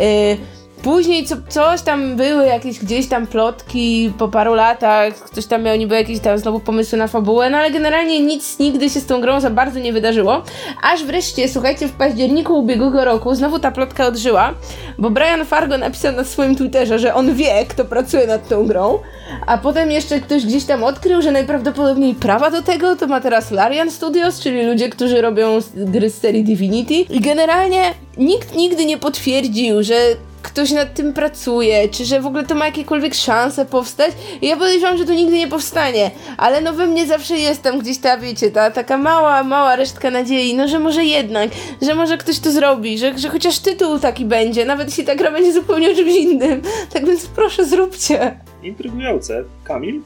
Yy, Później co, coś tam były jakieś gdzieś tam plotki po paru latach, ktoś tam miał niby jakieś tam znowu pomysły na fabułę, no ale generalnie nic nigdy się z tą grą za bardzo nie wydarzyło. Aż wreszcie, słuchajcie, w październiku ubiegłego roku znowu ta plotka odżyła, bo Brian Fargo napisał na swoim Twitterze, że on wie, kto pracuje nad tą grą, a potem jeszcze ktoś gdzieś tam odkrył, że najprawdopodobniej prawa do tego to ma teraz Larian Studios, czyli ludzie, którzy robią gry z serii Divinity. I generalnie nikt nigdy nie potwierdził, że ktoś nad tym pracuje, czy że w ogóle to ma jakiekolwiek szanse powstać. I ja podejrzewam, że to nigdy nie powstanie, ale no we mnie zawsze jest tam gdzieś ta, wiecie, ta taka mała, mała resztka nadziei, no że może jednak, że może ktoś to zrobi, że, że chociaż tytuł taki będzie, nawet jeśli ta gra będzie zupełnie o czymś innym. Tak więc proszę, zróbcie. Intrygujące. Kamil?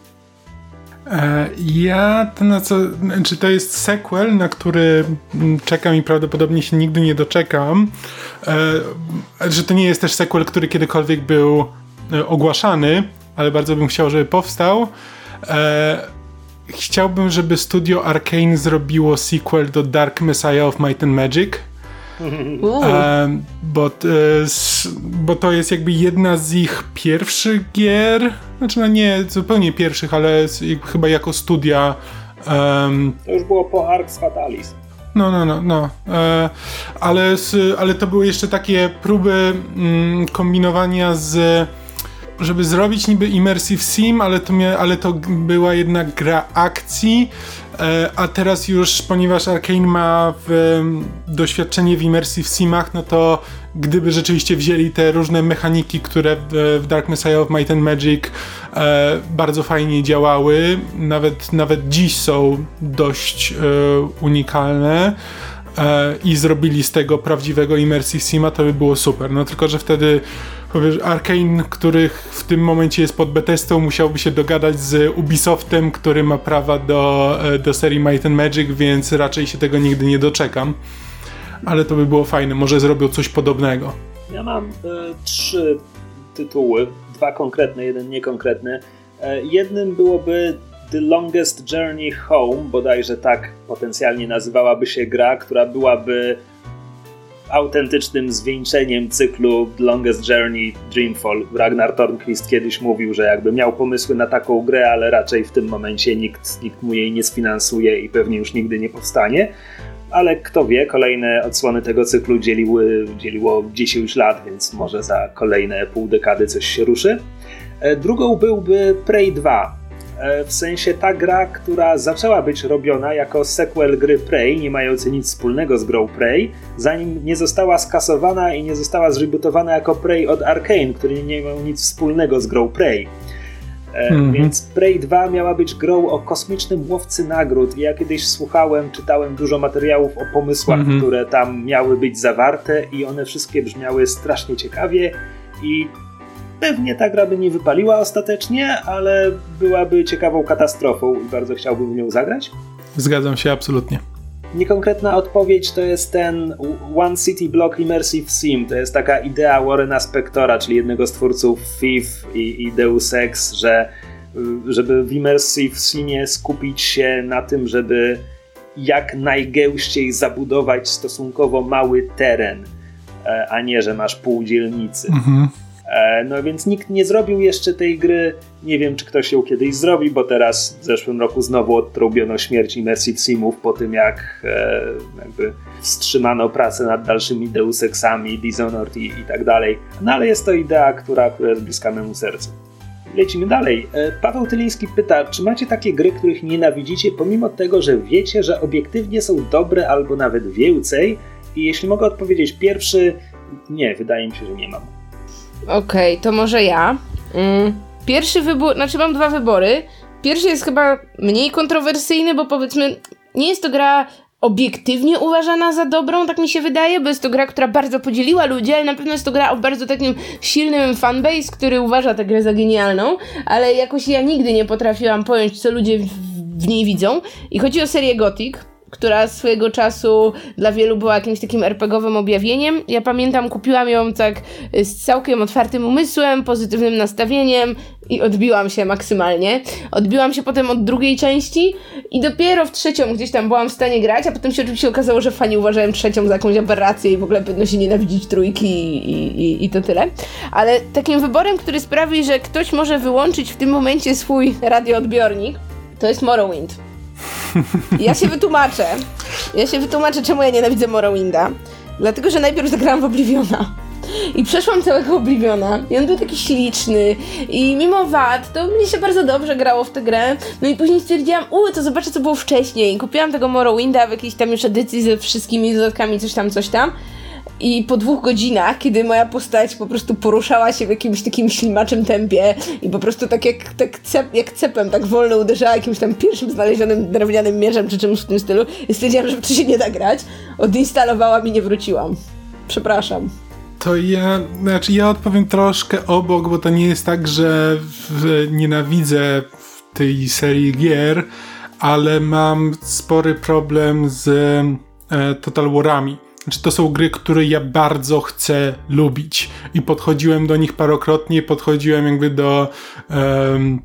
E, ja to na co, czy to jest sequel, na który mm, czekam i prawdopodobnie się nigdy nie doczekam. E, że to nie jest też sequel, który kiedykolwiek był e, ogłaszany, ale bardzo bym chciał, żeby powstał. Chciałbym, żeby studio Arkane zrobiło sequel do Dark Messiah of Might and Magic. E, bo, bo to jest jakby jedna z ich pierwszych gier, znaczy no nie zupełnie pierwszych, ale chyba jako studia. Um, to już było po Arx Fatalis. No, no, no, no. E, ale, ale to były jeszcze takie próby mm, kombinowania z żeby zrobić niby immersive sim, ale to, mia, ale to była jednak gra akcji, e, a teraz już, ponieważ Arkane ma w, doświadczenie w immersive simach, no to gdyby rzeczywiście wzięli te różne mechaniki, które w, Dark Messiah of Might and Magic e, bardzo fajnie działały, nawet, nawet dziś są dość e, unikalne, i zrobili z tego prawdziwego immersive sima, to by było super. No tylko, że wtedy powiesz, Arkane, który w tym momencie jest pod Bethesdą, musiałby się dogadać z Ubisoftem, który ma prawa do, e, do serii Might and Magic, więc raczej się tego nigdy nie doczekam. Ale to by było fajne, może zrobią coś podobnego. Ja mam y, trzy tytuły, dwa konkretne, jeden niekonkretny. Y, jednym byłoby The Longest Journey Home, bodajże tak potencjalnie nazywałaby się gra, która byłaby autentycznym zwieńczeniem cyklu Longest Journey Dreamfall. Ragnar Tornquist kiedyś mówił, że jakby miał pomysły na taką grę, ale raczej w tym momencie nikt, nikt mu jej nie sfinansuje i pewnie już nigdy nie powstanie. Ale kto wie, kolejne odsłony tego cyklu dzieliły, dzieliło 10 lat, więc może za kolejne pół dekady coś się ruszy. E, drugą byłby Prey 2, E, w sensie ta gra, która zaczęła być robiona jako sequel gry Prey, nie mający nic wspólnego z grą Prey, zanim nie została skasowana i nie została zrebootowana jako Prey od Arkane, który nie miał nic wspólnego z grą Prey. Mm -hmm. Więc Prey 2 miała być grą o kosmicznym łowcy nagród. Ja kiedyś słuchałem, czytałem dużo materiałów o pomysłach, mm -hmm. które tam miały być zawarte, i one wszystkie brzmiały strasznie ciekawie. I Pewnie ta gra by nie wypaliła ostatecznie, ale byłaby ciekawą katastrofą i bardzo chciałbym w nią zagrać. Zgadzam się absolutnie. Niekonkretna odpowiedź to jest ten One City Block Immersive Sim. To jest taka idea Warrena Spectora, czyli jednego z twórców FIF i, i Deus Ex, że żeby w Immersive Simie skupić się na tym, żeby jak najgęściej zabudować stosunkowo mały teren, e, a nie, że masz pół dzielnicy. Mhm. E, no więc nikt nie zrobił jeszcze tej gry. Nie wiem, czy ktoś ją kiedyś zrobi, bo teraz w zeszłym roku znowu odtrąbiono śmierć Immersive Simów po tym, jak e, jakby wstrzymano pracę nad dalszymi Deus Exami, Dishonored i, i tak dalej. No ale jest to idea, która, która jest bliska memu sercu. Lecimy dalej. E, Paweł Tyliński pyta, czy macie takie gry, których nienawidzicie, pomimo tego, że wiecie, że obiektywnie są dobre albo nawet więcej? I jeśli mogę odpowiedzieć pierwszy, nie, wydaje mi się, że nie mam. Okej, okay, to może ja. Mm, pierwszy wybór, znaczy mam dwa wybory. Pierwszy jest chyba mniej kontrowersyjny, bo powiedzmy, nie jest to gra obiektywnie uważana za dobrą, tak mi się wydaje, bo jest to gra, która bardzo podzieliła ludzi, ale na pewno jest to gra o bardzo takim silnym fanbase, który uważa tę grę za genialną, ale jakoś ja nigdy nie potrafiłam pojąć, co ludzie w, w niej widzą. I chodzi o serię Gothic, która swojego czasu dla wielu była jakimś takim RPGowym objawieniem. Ja pamiętam, kupiłam ją tak z całkiem otwartym umysłem, pozytywnym nastawieniem i odbiłam się maksymalnie. Odbiłam się potem od drugiej części i dopiero w trzecią gdzieś tam byłam w stanie grać, a potem się oczywiście okazało, że fani uważają trzecią za jakąś aberrację i w ogóle powinno się nienawidzić trójki i, i, i to tyle. Ale takim wyborem, który sprawi, że ktoś może wyłączyć w tym momencie swój radioodbiornik, to jest Morrowind. Ja się wytłumaczę. Ja się wytłumaczę, czemu ja nienawidzę Morrowinda. Dlatego, że najpierw zagrałam w Obliviona. I przeszłam całego Obliviona. I on był taki śliczny. I mimo wad, to mnie się bardzo dobrze grało w tę grę. No i później stwierdziłam, u, to zobaczę, co było wcześniej. Kupiłam tego Morrowinda w jakiejś tam już edycji ze wszystkimi dodatkami, coś tam, coś tam. I po dwóch godzinach, kiedy moja postać po prostu poruszała się w jakimś takim ślimaczym tempie i po prostu tak jak, tak cep, jak cepem, tak wolno uderzała jakimś tam pierwszym znalezionym drewnianym mierzem czy czymś w tym stylu, i stwierdziłam, że w się nie da grać. Odinstalowałam i nie wróciłam. Przepraszam. To ja, znaczy ja odpowiem troszkę obok, bo to nie jest tak, że nienawidzę tej serii gier, ale mam spory problem z e, Total Warami znaczy, to są gry, które ja bardzo chcę lubić i podchodziłem do nich parokrotnie, podchodziłem jakby do um,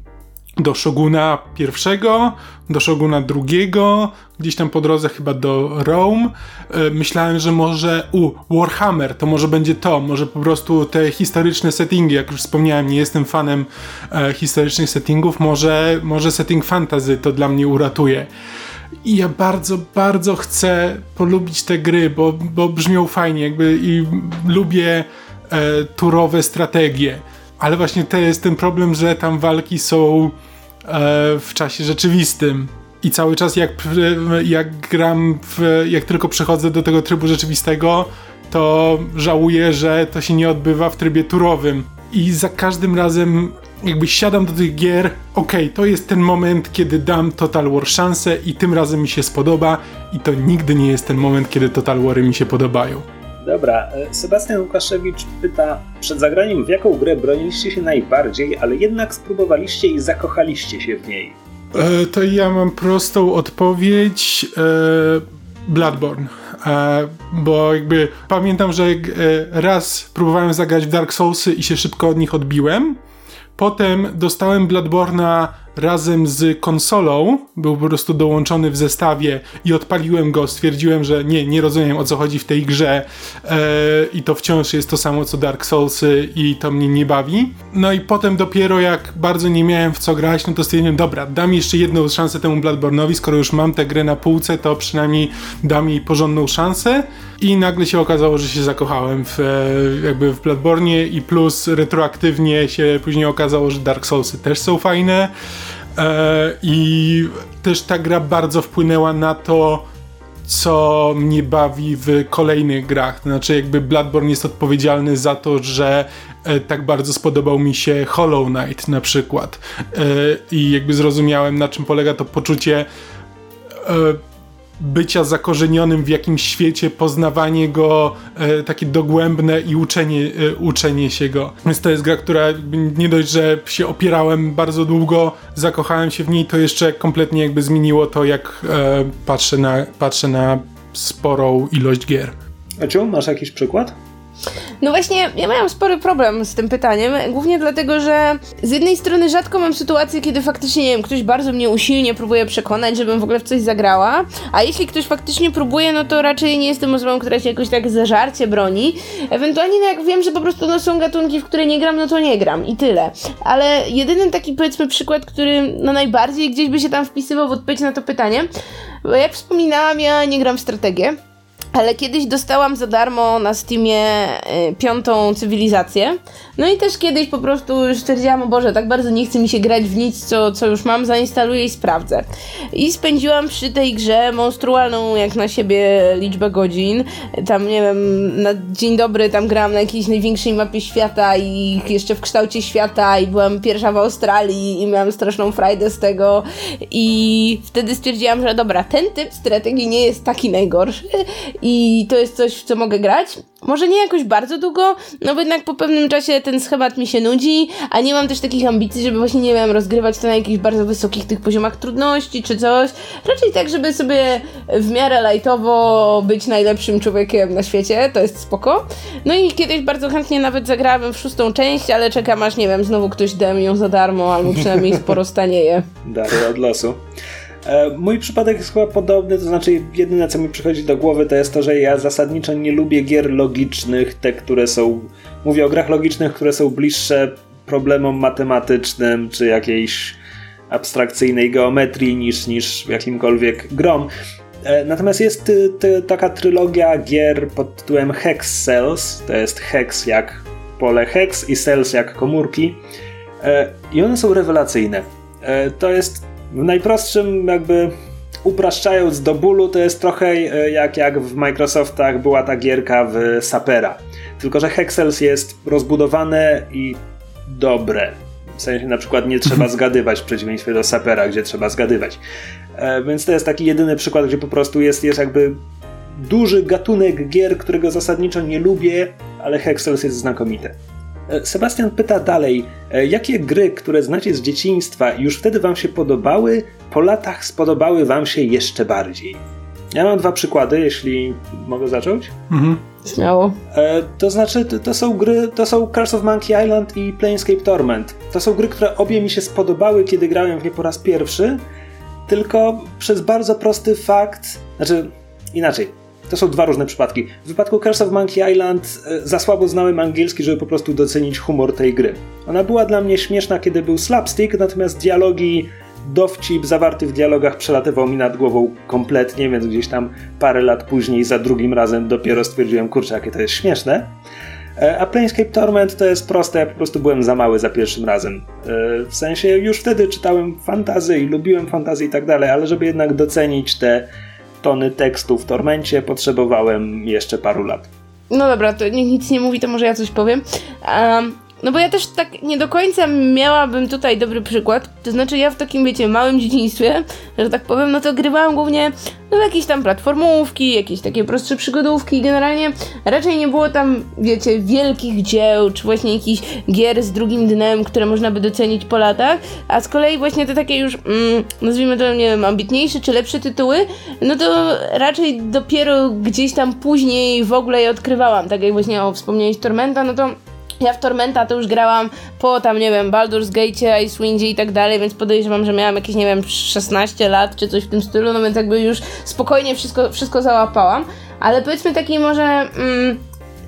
do Shoguna pierwszego, do Shoguna drugiego, gdzieś tam po drodze chyba do Rome. E, myślałem, że może u Warhammer to może będzie to, może po prostu te historyczne settingi, jak już wspomniałem, nie jestem fanem e, historycznych settingów, może, może setting fantasy to dla mnie uratuje. I ja bardzo, bardzo chcę polubić te gry, bo, bo brzmią fajnie, jakby i lubię e, turowe strategie. Ale właśnie to jest ten problem, że tam walki są e, w czasie rzeczywistym. I cały czas jak, jak gram, w, jak tylko przechodzę do tego trybu rzeczywistego, to żałuję, że to się nie odbywa w trybie turowym. I za każdym razem jakby siadam do tych gier, okej, okay, to jest ten moment, kiedy dam Total War szansę i tym razem mi się spodoba i to nigdy nie jest ten moment, kiedy Total Wary mi się podobają. Dobra, e, Sebastian Łukaszewicz pyta, przed zagraniem w jaką grę broniliście się najbardziej, ale jednak spróbowaliście i zakochaliście się w niej? E, to ja mam prostą odpowiedź. E, Bloodborne. E, bo jakby pamiętam, że e, raz próbowałem zagrać w Dark Soulsy i się szybko od nich odbiłem. Potem dostałem Bloodborne'a razem z konsolą, był po prostu dołączony w zestawie i odpaliłem go, stwierdziłem, że nie, nie rozumiem o co chodzi w tej grze e, i to wciąż jest to samo co Dark Soulsy i to mnie nie bawi. No i potem dopiero jak bardzo nie miałem w co grać, no to stwierdziłem, dobra, dam jeszcze jedną szansę temu Bloodborne'owi, skoro już mam tę grę na półce, to przynajmniej dam jej porządną szansę i nagle się okazało, że się zakochałem w, e, jakby w Bloodborne i plus retroaktywnie się później okazało, że Dark Soulsy też są fajne. E, I też ta gra bardzo wpłynęła na to, co mnie bawi w kolejnych grach. Znaczy, jakby Bloodborne jest odpowiedzialny za to, że e, tak bardzo spodobał mi się Hollow Knight na przykład. E, I jakby zrozumiałem, na czym polega to poczucie bycia zakorzenionym w jakimś świecie, poznawanie go e, takie dogłębne i uczenie, e, uczenie się go. Więc to jest gra, która nie dość, że się opierałem bardzo długo, zakochałem się w niej, to jeszcze kompletnie jakby zmieniło to, jak e, patrzę, na, patrzę na sporą ilość gier. A czy masz jakiś przykład? No właśnie, ja miałam spory problem z tym pytaniem, głównie dlatego, że z jednej strony rzadko mam sytuację, kiedy faktycznie, nie wiem, ktoś bardzo mnie usilnie próbuje przekonać, żebym w ogóle w coś zagrała, a jeśli ktoś faktycznie próbuje, no to raczej nie jestem osobą, która się jakoś tak zażarcie broni. Ewentualnie, no jak wiem, że po prostu no, są gatunki, w które nie gram, no to nie gram i tyle. Ale jedyny taki, powiedzmy, przykład, który no najbardziej gdzieś by się tam wpisywał w odpowiedź na to pytanie, bo jak wspominałam, ja nie gram w strategię, ale kiedyś dostałam za darmo na Steamie y, piątą cywilizację. No i też kiedyś po prostu stwierdziłam, o Boże, tak bardzo nie chce mi się grać w nic, co, co już mam, zainstaluję i sprawdzę. I spędziłam przy tej grze monstrualną jak na siebie liczbę godzin. Tam, nie wiem, na dzień dobry tam grałam na jakiejś największej mapie świata i jeszcze w kształcie świata i byłam pierwsza w Australii i miałam straszną frajdę z tego i wtedy stwierdziłam, że dobra, ten typ strategii nie jest taki najgorszy i to jest coś, w co mogę grać. Może nie jakoś bardzo długo, no bo jednak po pewnym czasie ten schemat mi się nudzi, a nie mam też takich ambicji, żeby właśnie, nie wiem, rozgrywać to na jakichś bardzo wysokich tych poziomach trudności czy coś. Raczej tak, żeby sobie w miarę lightowo być najlepszym człowiekiem na świecie, to jest spoko. No i kiedyś bardzo chętnie nawet zagrałem w szóstą część, ale czekam aż, nie wiem, znowu ktoś da mi ją za darmo, albo przynajmniej sporo stanieje. Dary od losu. E, mój przypadek jest chyba podobny, to znaczy jedyne co mi przychodzi do głowy to jest to, że ja zasadniczo nie lubię gier logicznych, te które są, mówię o grach logicznych, które są bliższe problemom matematycznym czy jakiejś abstrakcyjnej geometrii niż, niż jakimkolwiek grom. E, natomiast jest ty, taka trylogia gier pod tytułem Hex Cells, to jest hex jak pole hex i cells jak komórki e, i one są rewelacyjne. To jest najprostszym jakby upraszczając do bólu, to jest trochę e, jak, jak w Microsoftach była ta gierka w Sapera. Tylko, że Hexels jest rozbudowane i dobre. W sensie na przykład nie trzeba zgadywać w przeciwieństwie do Sapera, gdzie trzeba zgadywać. E, więc to jest taki jedyny przykład, gdzie po prostu jest, jest jakby duży gatunek gier, którego zasadniczo nie lubię, ale Hexels jest znakomite. E, Sebastian pyta dalej, e, jakie gry, które znacie z dzieciństwa już wtedy wam się podobały, po latach spodobały wam się jeszcze bardziej? Ja mam dwa przykłady, jeśli mogę zacząć. Mhm. Śmiało. E, to znaczy, to, to, są gry, to są Curse of Monkey Island i Planescape Torment. To są gry, które obie mi się spodobały, kiedy grałem w nie po raz pierwszy, tylko przez bardzo prosty fakt, znaczy inaczej, to są dwa różne przypadki. W wypadku Curse of Monkey Island e, za słabo znałem angielski, żeby po prostu docenić humor tej gry. Ona była dla mnie śmieszna, kiedy był slapstick, natomiast dialogi, dowcip zawarty w dialogach przelatywał mi nad głową kompletnie, więc gdzieś tam parę lat później za drugim razem dopiero stwierdziłem, kurczę, jakie to jest śmieszne. E, a Planescape Torment to jest proste, ja po prostu byłem za mały za pierwszym razem. E, w sensie już wtedy czytałem fantazy i lubiłem fantazy i tak dalej, ale żeby jednak docenić te tony tekstu w Tormencie potrzebowałem jeszcze paru lat. No dobra, to niech nic nie mówi, to może ja coś powiem. Um, no bo ja też tak nie do końca miałabym tutaj dobry przykład. To znaczy ja w takim, wiecie, małym dzieciństwie, że tak powiem, no to grywałam głównie no jakieś tam platformówki, jakieś takie prostsze przygodówki. Generalnie raczej nie było tam, wiecie, wielkich dzieł, czy właśnie jakichś gier z drugim dnem, które można by docenić po latach. A z kolei właśnie te takie już, mm, nazwijmy to, nie wiem, ambitniejsze czy lepsze tytuły, no to raczej dopiero gdzieś tam później w ogóle je odkrywałam. Tak jak właśnie o wspomniałeś Tormenta, no to ja w Tormenta to już grałam po tam, nie wiem, Baldur's Gate, Icewind i tak dalej, więc podejrzewam, że miałam jakieś, nie wiem, 16 lat czy coś w tym stylu, no więc jakby już spokojnie wszystko, wszystko załapałam. Ale powiedzmy taki może mm,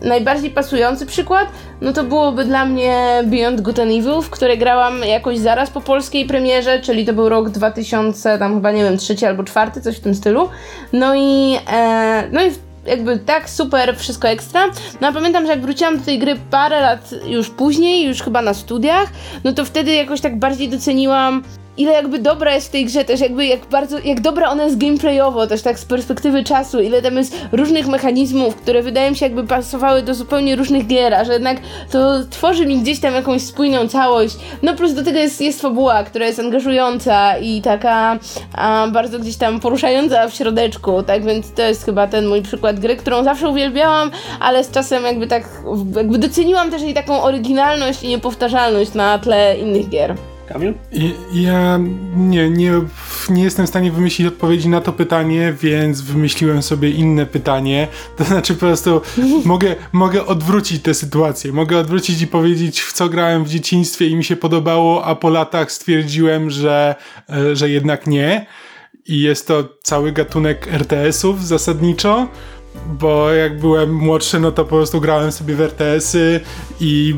najbardziej pasujący przykład, no to byłoby dla mnie Beyond Good and Evil, w które grałam jakoś zaraz po polskiej premierze, czyli to był rok 2000, tam chyba, nie wiem, trzeci albo czwarty, coś w tym stylu. No i, e, no i jakby tak super, wszystko ekstra. No a pamiętam, że jak wróciłam do tej gry parę lat już później, już chyba na studiach, no to wtedy jakoś tak bardziej doceniłam ile jakby dobra jest w tej grze, też jakby jak bardzo, jak dobra ona jest gameplayowo, też tak z perspektywy czasu, ile tam jest różnych mechanizmów, które wydaje mi się jakby pasowały do zupełnie różnych gier, a że jednak to tworzy mi gdzieś tam jakąś spójną całość. No plus do tego jest, jest fabuła, która jest angażująca i taka a, bardzo gdzieś tam poruszająca w środeczku, tak więc to jest chyba ten mój przykład gry, którą zawsze uwielbiałam, ale z czasem jakby tak, jakby doceniłam też jej taką oryginalność i niepowtarzalność na tle innych gier. Kamil? Ja nie, nie, nie jestem w stanie wymyślić odpowiedzi na to pytanie, więc wymyśliłem sobie inne pytanie. To znaczy po prostu mogę, mogę odwrócić tę sytuację. Mogę odwrócić i powiedzieć, w co grałem w dzieciństwie i mi się podobało, a po latach stwierdziłem, że, e, że jednak nie. I jest to cały gatunek RTS-ów zasadniczo bo jak byłem młodszy, no to po prostu grałem sobie w RTS-y i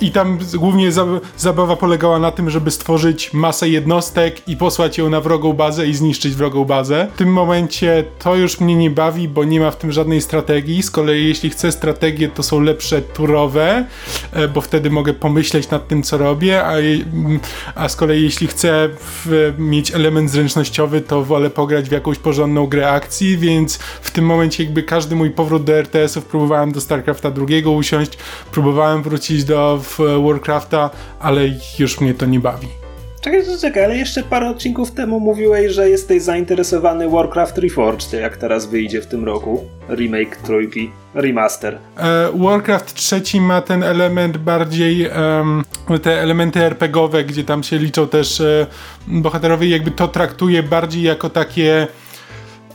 I tam głównie zabawa polegała na tym, żeby stworzyć masę jednostek i posłać ją na wrogą bazę i zniszczyć wrogą bazę. W tym momencie to już mnie nie bawi, bo nie ma w tym żadnej strategii. Z kolei jeśli chcę strategię, to są lepsze turowe, e, bo wtedy mogę pomyśleć nad tym, co robię, a, a z kolei jeśli chcę w, mieć element zręcznościowy, to wolę pograć w jakąś porządną grę akcji, więc w tym momencie jakby każdy mój powrót do RTS-ów próbowałem do StarCrafta drugiego usiąść, próbowałem wrócić do Warcrafta, ale już mnie to nie bawi. Czekaj, czekaj, ale jeszcze parę odcinków temu mówiłeś, że jesteś zainteresowany Warcraft Reforged, jak teraz wyjdzie w tym roku. Remake trójki, remaster. E, Warcraft trzeci ma ten element bardziej, um, te elementy RPGowe, gdzie tam się liczą też e, bohaterowie, jakby to traktuje bardziej jako takie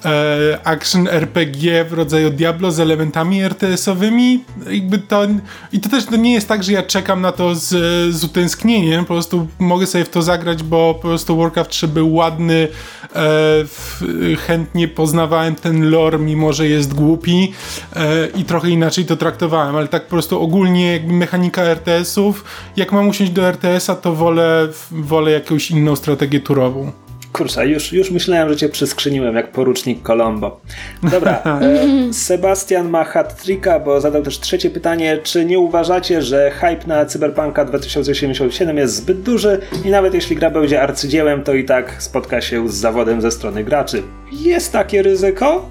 e, action RPG w rodzaju Diablo z elementami RTS-owymi. Jakby to, I to też to nie jest tak, że ja czekam na to z, z utęsknieniem, po prostu mogę sobie w to zagrać, bo po prostu Warcraft 3 był ładny, e, w, chętnie poznawałem ten lore, mimo że jest głupi e, i trochę inaczej to traktowałem, ale tak po prostu ogólnie jakby mechanika RTS-ów, jak mam usiąść do RTS-a, to wolę, wolę jakąś inną strategię turową. Kurczę, już, już myślałem, że cię przyskrzyniłem jak porucznik Colombo. Dobra, e, Sebastian ma hat tricka, bo zadał też trzecie pytanie. Czy nie uważacie, że hype na Cyberpunka 2077 jest zbyt duży i nawet jeśli gra będzie arcydziełem, to i tak spotka się z zawodem ze strony graczy? Jest takie ryzyko,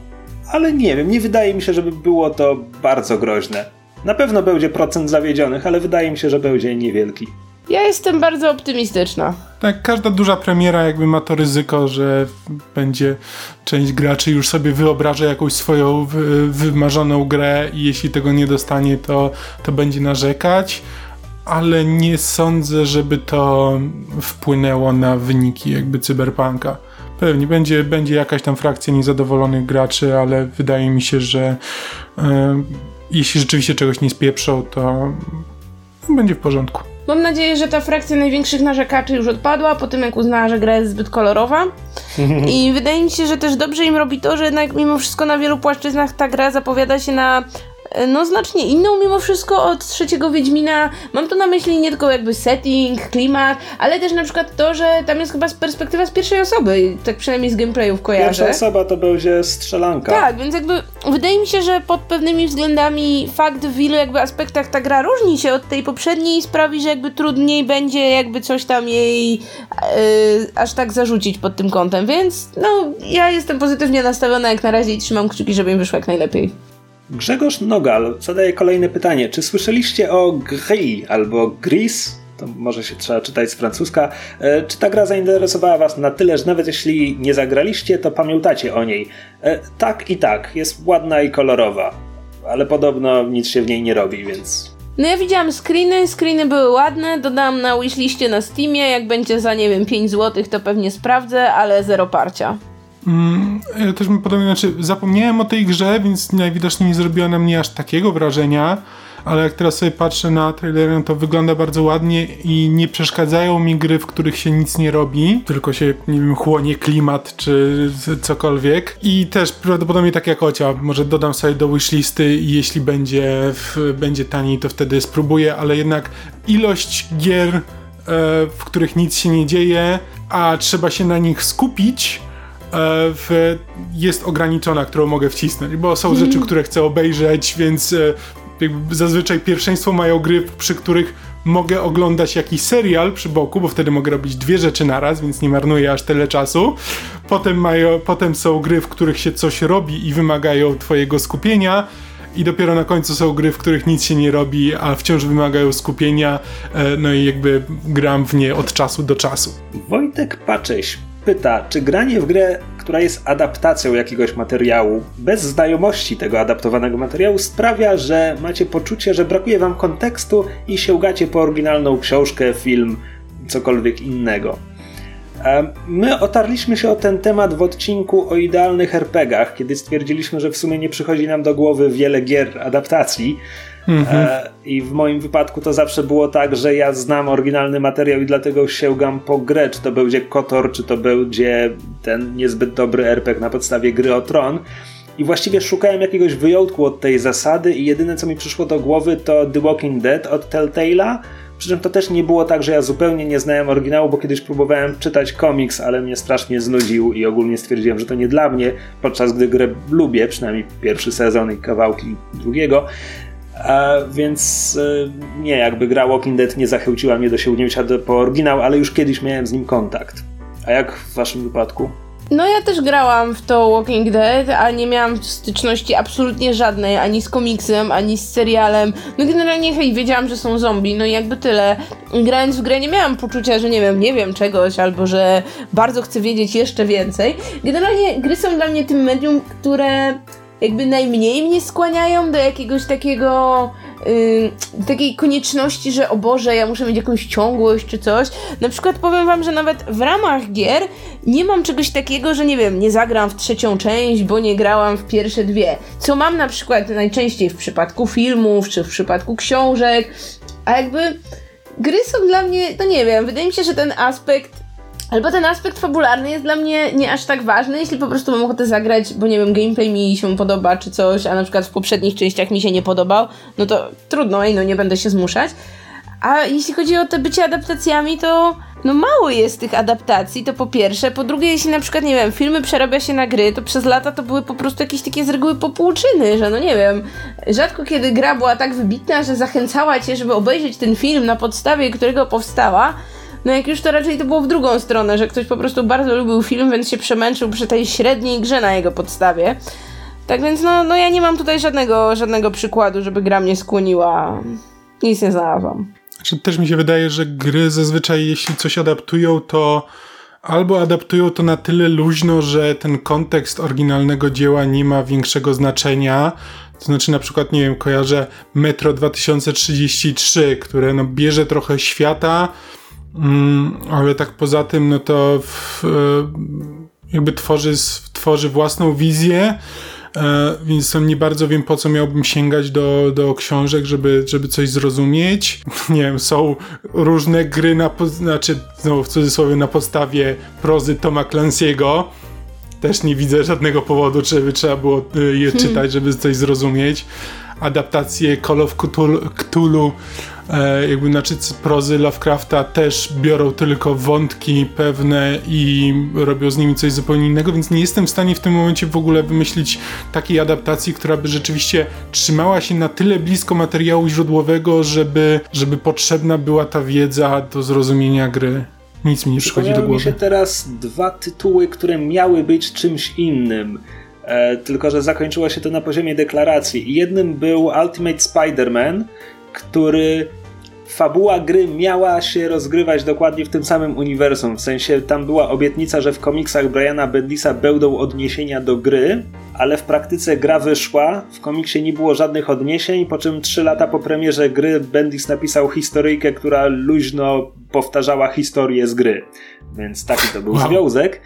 ale nie wiem, nie wydaje mi się, żeby było to bardzo groźne. Na pewno będzie procent zawiedzionych, ale wydaje mi się, że będzie niewielki. Ja jestem bardzo optymistyczna. Tak, każda duża premiera jakby ma to ryzyko, że będzie część graczy już sobie wyobraża jakąś swoją wymarzoną grę i jeśli tego nie dostanie, to, to będzie narzekać, ale nie sądzę, żeby to wpłynęło na wyniki jakby cyberpunka. Pewnie będzie, będzie jakaś tam frakcja niezadowolonych graczy, ale wydaje mi się, że e, jeśli rzeczywiście czegoś nie spieprzą, to będzie w porządku. Mam nadzieję, że ta frakcja największych narzekaczy już odpadła po tym, jak uznała, że gra jest zbyt kolorowa. I wydaje mi się, że też dobrze im robi to, że jednak mimo wszystko na wielu płaszczyznach ta gra zapowiada się na no znacznie inną mimo wszystko od trzeciego Wiedźmina. Mam tu na myśli nie tylko jakby setting, klimat, ale też na przykład to, że tam jest chyba perspektywa z pierwszej osoby, tak przynajmniej z gameplayów kojarzę. Pierwsza osoba to będzie strzelanka. Tak, więc jakby wydaje mi się, że pod pewnymi względami fakt w wielu jakby aspektach ta gra różni się od tej poprzedniej i sprawi, że jakby trudniej będzie jakby coś tam jej yy, aż tak zarzucić pod tym kątem, więc no ja jestem pozytywnie nastawiona jak na razie i trzymam kciuki, żeby im wyszło jak najlepiej. Grzegorz Nogal zadaje kolejne pytanie. Czy słyszeliście o Gris albo Gris? To może się trzeba czytać z francuska. E, czy ta gra zainteresowała Was na tyle, że nawet jeśli nie zagraliście, to pamiętacie o niej? E, tak i tak, jest ładna i kolorowa, ale podobno nic się w niej nie robi, więc no ja widziałam screeny, screeny były ładne, dodałam na wishliście na Steamie, jak będzie za nie wiem 5 zł to pewnie sprawdzę, ale zero parcia. Mm, ja też mi podobnie, znaczy zapomniałem o tej grze, więc najwidoczniej nie zrobiła na mnie aż takiego wrażenia, ale jak teraz sobie patrzę na trailer, to wygląda bardzo ładnie i nie przeszkadzają mi gry, w których się nic nie robi, tylko się, nie wiem, chłonie klimat czy cokolwiek. I też prawdopodobnie tak jak Ocia, może dodam sobie do wishlisty i jeśli będzie, w, będzie taniej, to wtedy spróbuję, ale jednak ilość gier, e, w których nic się nie dzieje, a trzeba się na nich skupić, E, w, jest ograniczona, którą mogę wcisnąć, bo są mm. rzeczy, które chcę obejrzeć, więc e, zazwyczaj pierwszeństwo mają gry, przy których mogę oglądać jakiś serial przy boku, bo wtedy mogę robić dwie rzeczy naraz, więc nie marnuję aż tyle czasu. Potem, mają, potem są gry, w których się coś robi i wymagają twojego skupienia. I dopiero na końcu są gry, w których nic się nie robi, a wciąż wymagają skupienia. E, no i jakby gram w nie od czasu do czasu. Wojtek Paczyś pyta, czy granie w grę, która jest adaptacją jakiegoś materiału, bez znajomości tego adaptowanego materiału, sprawia, że macie poczucie, że brakuje wam kontekstu i sięgacie po oryginalną książkę, film, cokolwiek innego. My otarliśmy się o ten temat w odcinku o idealnych RPGach, kiedy stwierdziliśmy, że w sumie nie przychodzi nam do głowy wiele gier adaptacji, Mhm. E, I w moim wypadku to zawsze było tak, że ja znam oryginalny materiał i dlatego sięgam po grę, czy to będzie Kotor, czy to będzie ten niezbyt dobry RPG na podstawie gry o Tron. i właściwie szukałem jakiegoś wyjątku od tej zasady i jedyne co mi przyszło do głowy to The Walking Dead od Telltale'a, przy czym to też nie było tak, że ja zupełnie nie znałem oryginału, bo kiedyś próbowałem czytać komiks, ale mnie strasznie znudził i ogólnie stwierdziłem, że to nie dla mnie, podczas gdy grę lubię, przynajmniej pierwszy sezon i kawałki drugiego. A więc y, nie, jakby gra Walking Dead nie zachęciła mnie do sięgnięcia po oryginał, ale już kiedyś miałem z nim kontakt. A jak w waszym wypadku? No ja też grałam w to Walking Dead, a nie miałam styczności absolutnie żadnej, ani z komiksem, ani z serialem. No generalnie hej, wiedziałam, że są zombie, no i jakby tyle. Grając w grę nie miałam poczucia, że nie wiem, nie wiem czegoś, albo że bardzo chcę wiedzieć jeszcze więcej. Generalnie gry są dla mnie tym medium, które jakby najmniej mnie skłaniają do jakiegoś takiego yy, takiej konieczności, że o Boże, ja muszę mieć jakąś ciągłość czy coś. Na przykład powiem wam, że nawet w ramach gier nie mam czegoś takiego, że nie wiem, nie zagram w trzecią część, bo nie grałam w pierwsze dwie. Co mam na przykład najczęściej w przypadku filmów czy w przypadku książek, a jakby gry są dla mnie, no nie wiem, wydaje mi się, że ten aspekt Albo ten aspekt fabularny jest dla mnie nie aż tak ważny, jeśli po prostu mam ochotę zagrać, bo nie wiem, gameplay mi się podoba czy coś, a na przykład w poprzednich częściach mi się nie podobał, no to trudno, i no nie będę się zmuszać. A jeśli chodzi o te bycie adaptacjami, to no mało jest tych adaptacji, to po pierwsze. Po drugie, jeśli na przykład, nie wiem, filmy przerabia się na gry, to przez lata to były po prostu jakieś takie z reguły popłuczyny, że no nie wiem, rzadko kiedy gra była tak wybitna, że zachęcała cię, żeby obejrzeć ten film na podstawie którego powstała, no jak już to raczej to było w drugą stronę, że ktoś po prostu bardzo lubił film, więc się przemęczył przy tej średniej grze na jego podstawie. Tak więc no, no ja nie mam tutaj żadnego, żadnego przykładu, żeby gra mnie skłoniła. Nic nie znalazłam. Znaczy, też mi się wydaje, że gry zazwyczaj jeśli coś adaptują, to albo adaptują to na tyle luźno, że ten kontekst oryginalnego dzieła nie ma większego znaczenia. To znaczy na przykład, nie wiem, kojarzę Metro 2033, które no, bierze trochę świata, Mm, ale tak poza tym, no to w, e, jakby tworzy, tworzy własną wizję, e, więc nie bardzo wiem, po co miałbym sięgać do, do książek, żeby, żeby coś zrozumieć. Nie wiem, są różne gry, na, znaczy, znowu w cudzysłowie, na podstawie prozy Toma Clancy'ego. Też nie widzę żadnego powodu, żeby trzeba było e, je hmm. czytać, żeby coś zrozumieć. Adaptacje Call of Cthulhu e, jakby znaczy prozy Lovecrafta też biorą tylko wątki pewne i robią z nimi coś zupełnie innego, więc nie jestem w stanie w tym momencie w ogóle wymyślić takiej adaptacji, która by rzeczywiście trzymała się na tyle blisko materiału źródłowego, żeby, żeby potrzebna była ta wiedza do zrozumienia gry. Nic mi nie przychodzi do głowy. mi się teraz dwa tytuły, które miały być czymś innym. E, tylko, że zakończyło się to na poziomie deklaracji. Jednym był Ultimate Spider-Man, który fabuła gry miała się rozgrywać dokładnie w tym samym uniwersum. W sensie tam była obietnica, że w komiksach Briana Bendisa będą odniesienia do gry, ale w praktyce gra wyszła, w komiksie nie było żadnych odniesień, po czym trzy lata po premierze gry Bendis napisał historyjkę, która luźno powtarzała historię z gry. Więc taki to był wow. związek.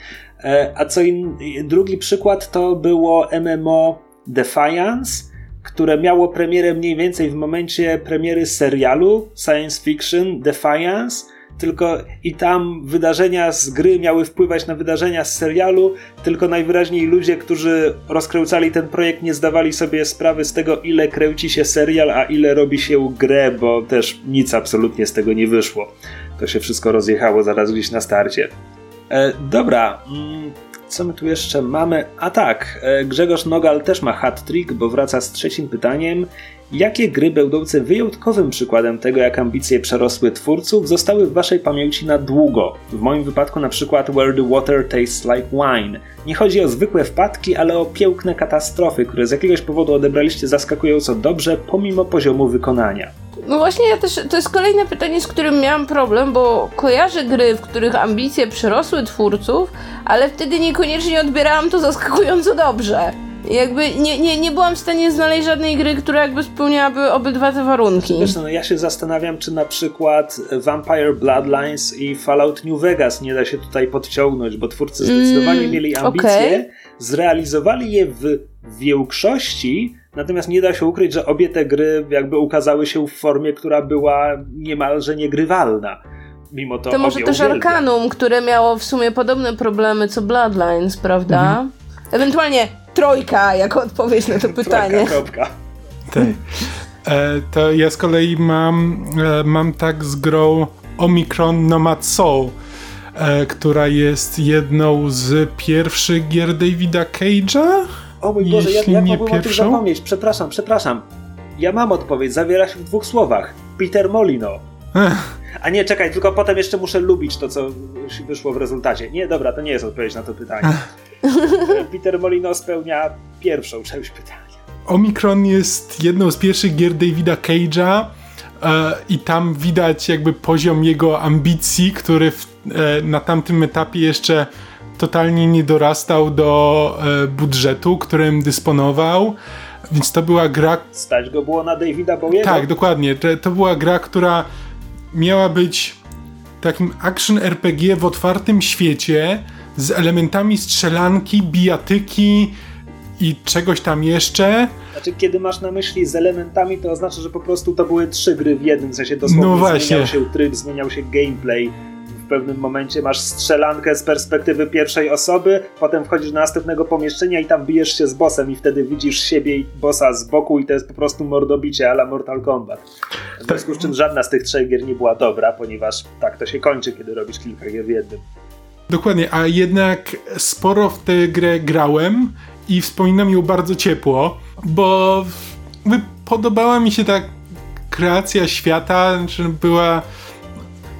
E, a co in... drugi przykład to było MMO Defiance, które miało premierę mniej więcej w momencie premiery serialu science fiction Defiance, tylko i tam wydarzenia z gry miały wpływać na wydarzenia z serialu, tylko najwyraźniej ludzie, którzy rozkręcali ten projekt, nie zdawali sobie sprawy z tego, ile kręci się serial, a ile robi się grę, bo też nic absolutnie z tego nie wyszło. To się wszystko rozjechało zaraz gdzieś na starcie. E, dobra. Mm co my tu jeszcze mamy? A tak, e, Grzegorz Nogal też ma hat-trick, bo wraca z trzecim pytaniem. Jakie gry będące wyjątkowym przykładem tego, jak ambicje przerosły twórców, zostały w waszej pamięci na długo? W moim wypadku na przykład Where the Water Tastes Like Wine. Nie chodzi o zwykłe wpadki, ale o piękne katastrofy, które z jakiegoś powodu odebraliście zaskakująco dobrze, pomimo poziomu wykonania. No właśnie, ja też, to jest kolejne pytanie, z którym miałam problem, bo kojarzę gry, w których ambicje przerosły twórców, ale wtedy niekoniecznie odbierałam to zaskakująco dobrze. Jakby nie, nie, nie byłam w stanie znaleźć żadnej gry, która jakby spełniałaby obydwa te warunki. Wiesz, no, ja się zastanawiam, czy na przykład Vampire Bloodlines i Fallout New Vegas nie da się tutaj podciągnąć, bo twórcy zdecydowanie mm, mieli ambicje, okay. zrealizowali je w większości, natomiast nie da się ukryć, że obie te gry jakby ukazały się w formie, która była niemalże niegrywalna. Mimo to, to może też Arkanum, które miało w sumie podobne problemy co Bloodlines, prawda? Mhm. Ewentualnie trojka jako odpowiedź na to pytanie. Kropka. Tak. E, to ja z kolei mam, e, mam tak z grą Omicron Nomad Soul, e, która jest jedną z pierwszych gier Davida Cage'a. O mój Boże, jak, Jeśli jak nie mogłem o tym pierwszą? zapomnieć? Przepraszam, przepraszam. Ja mam odpowiedź, zawiera się w dwóch słowach. Peter Molino. Ech, A nie, czekaj, tylko potem jeszcze muszę lubić to, co wyszło w rezultacie. Nie, dobra, to nie jest odpowiedź na to pytanie. Peter Molino spełnia pierwszą część pytania. Omicron jest jedną z pierwszych gier Davida Cage'a e, i tam widać jakby poziom jego ambicji, który w, e, na tamtym etapie jeszcze totalnie nie dorastał do e, budżetu, którym dysponował. Więc to była gra, Stać go było na Davida Bowiego? Tak, dokładnie. To, to była gra, która miała być takim action RPG w otwartym świecie z elementami strzelanki, bijatyki i czegoś tam jeszcze. Znaczy, kiedy masz na myśli z elementami, to oznacza, że po prostu to były trzy gry w jednym, w sensie dosłownie No właśnie. zmieniał się tryb, zmieniał się gameplay. W pewnym momencie masz strzelankę z perspektywy pierwszej osoby, potem wchodzisz do następnego pomieszczenia i tam bijesz się z bossem i wtedy widzisz siebie i bossa z boku i to jest po prostu mordobicie ala Mortal Kombat. W związku z czym żadna z tych trzech gier nie była dobra, ponieważ tak to się kończy, kiedy robisz kilka gier w jednym. Dokładnie, a jednak sporo w tę grę grałem i wspominam ją bardzo ciepło, bo podobała mi się ta kreacja świata, że była.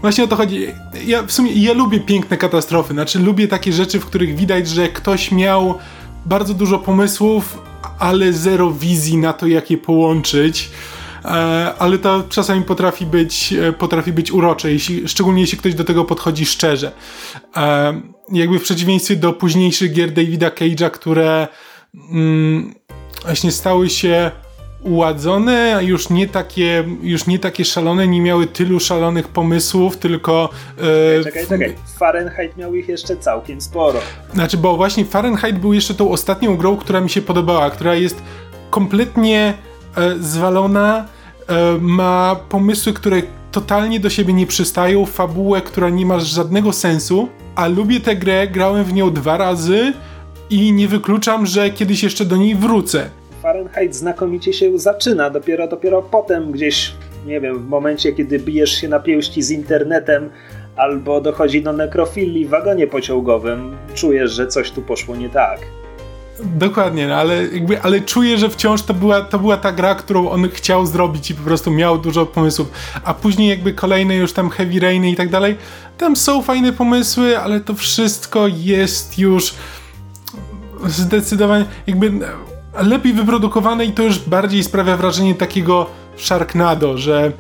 Właśnie o to chodzi. Ja w sumie ja lubię piękne katastrofy, znaczy lubię takie rzeczy, w których widać, że ktoś miał bardzo dużo pomysłów, ale zero wizji na to, jak je połączyć. E, ale to czasami potrafi być, e, potrafi być urocze, jeśli, szczególnie jeśli ktoś do tego podchodzi szczerze. E, jakby w przeciwieństwie do późniejszych gier Davida Cage'a, które mm, właśnie stały się uładzone, już nie takie, już nie takie szalone, nie miały tylu szalonych pomysłów, tylko... Czekaj, czekaj. Fahrenheit miał ich jeszcze całkiem sporo. Znaczy, bo właśnie Fahrenheit był jeszcze tą ostatnią grą, która mi się podobała, która jest kompletnie zwalona, e, ma pomysły, które totalnie do siebie nie przystają, fabułę, która nie ma żadnego sensu, a lubię tę grę, grałem w nią dwa razy i nie wykluczam, że kiedyś jeszcze do niej wrócę. Fahrenheit znakomicie się zaczyna, dopiero dopiero potem gdzieś, nie wiem, w momencie kiedy bijesz się na pięści z internetem albo dochodzi do nekrofilii w wagonie pociągowym, czujesz, że coś tu poszło nie tak. Dokładnie, no, ale, jakby, ale czuję, że wciąż to była, to była ta gra, którą on chciał zrobić i po prostu miał dużo pomysłów. A później jakby kolejne już tam Heavy Rainy i tak dalej, tam są fajne pomysły, ale to wszystko jest już zdecydowanie jakby lepiej wyprodukowane i to już bardziej sprawia wrażenie takiego Sharknado, że,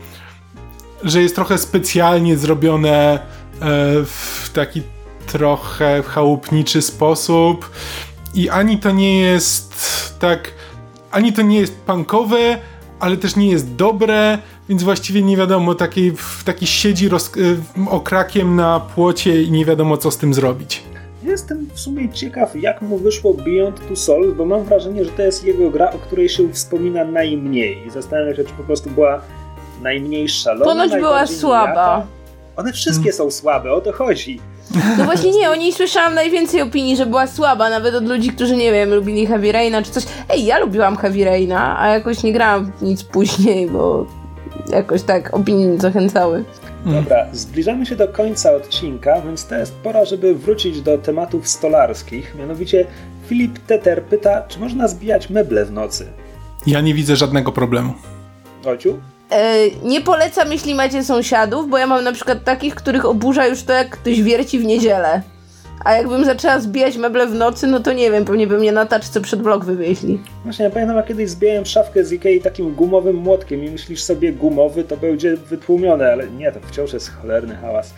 że jest trochę specjalnie zrobione e, w taki trochę chałupniczy sposób i ani to nie jest tak, ani to nie jest punkowe, ale też nie jest dobre, więc właściwie nie wiadomo, taki, taki siedzi roz, y, okrakiem na płocie i nie wiadomo co z tym zrobić. Jestem w sumie ciekaw, jak mu wyszło Beyond Two Souls, bo mam wrażenie, że to jest jego gra, o której się wspomina najmniej. I zastanawiam się, czy po prostu była najmniej szalona. Ponoć była słaba. One wszystkie są słabe, o to chodzi. No właśnie nie, o niej słyszałam najwięcej opinii, że była słaba, nawet od ludzi, którzy, nie wiem, lubili Heavy Raina czy coś. Ej, ja lubiłam Heavy Raina, a jakoś nie grałam nic później, bo jakoś tak opinie nie zachęcały. Dobra, zbliżamy się do końca odcinka, więc to jest pora, żeby wrócić do tematów stolarskich. Mianowicie Filip Teter pyta, czy można zbijać meble w nocy. Ja nie widzę żadnego problemu. Ociu? E, nie polecam, jeśli macie sąsiadów, bo ja mam na przykład takich, których oburza już to, jak ktoś wierci w niedzielę. A jakbym zaczęła zbijać meble w nocy, no to nie wiem, pewnie by mnie na taczce przed blok wywieźli. Właśnie, ja pamiętam, jak kiedyś zbijałem szafkę z Ikei takim gumowym młotkiem i myślisz sobie gumowy, to będzie wytłumione, ale nie, to wciąż jest cholerny hałas.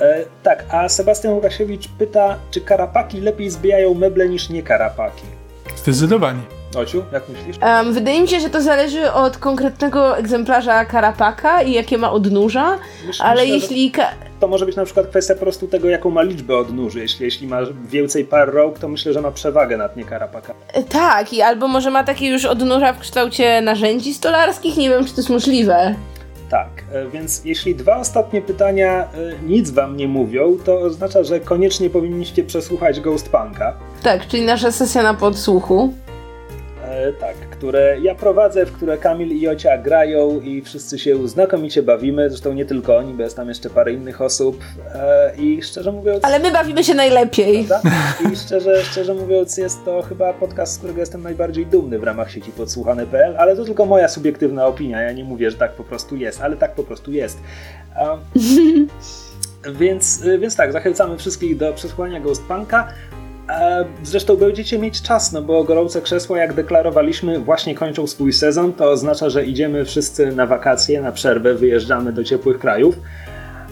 E, tak, a Sebastian Łukasiewicz pyta, czy karapaki lepiej zbijają meble niż nie karapaki? Zdecydowanie. Ociu, jak myślisz? Em, wydaje mi się, że to zależy od konkretnego egzemplarza karapaka i jakie ma odnóża, Myślę, ale że jeśli... To może być na przykład kwestia po prostu tego, jaką ma liczbę odnóży. Jeśli, jeśli ma więcej par rogue, to myślę, że ma przewagę nad nie karapaka. e, tak, i albo może ma takie już odnóża w kształcie narzędzi stolarskich, nie wiem, czy to jest możliwe. tak, e, więc jeśli dwa ostatnie pytania e, nic wam nie mówią, to oznacza, że koniecznie powinniście przesłuchać Ghost Punka. Tak, czyli nasza sesja na podsłuchu. E, tak, które ja prowadzę, w które Kamil i Jocia grają i wszyscy się znakomicie bawimy, zresztą nie tylko oni, bo jest tam jeszcze parę innych osób e, i szczerze mówiąc... Ale my bawimy się najlepiej. Prawda? I szczerze, szczerze mówiąc jest to chyba podcast, z którego jestem najbardziej dumny w ramach sieci podsłuchany.pl, ale to tylko moja subiektywna opinia, ja nie mówię, że tak po prostu jest, ale tak po prostu jest. A, więc, więc tak, zachęcamy wszystkich do przesłuchania Ghostpunka. Zresztą będziecie mieć czas, no bo gorące krzesła, jak deklarowaliśmy, właśnie kończą swój sezon. To oznacza, że idziemy wszyscy na wakacje, na przerwę, wyjeżdżamy do ciepłych krajów.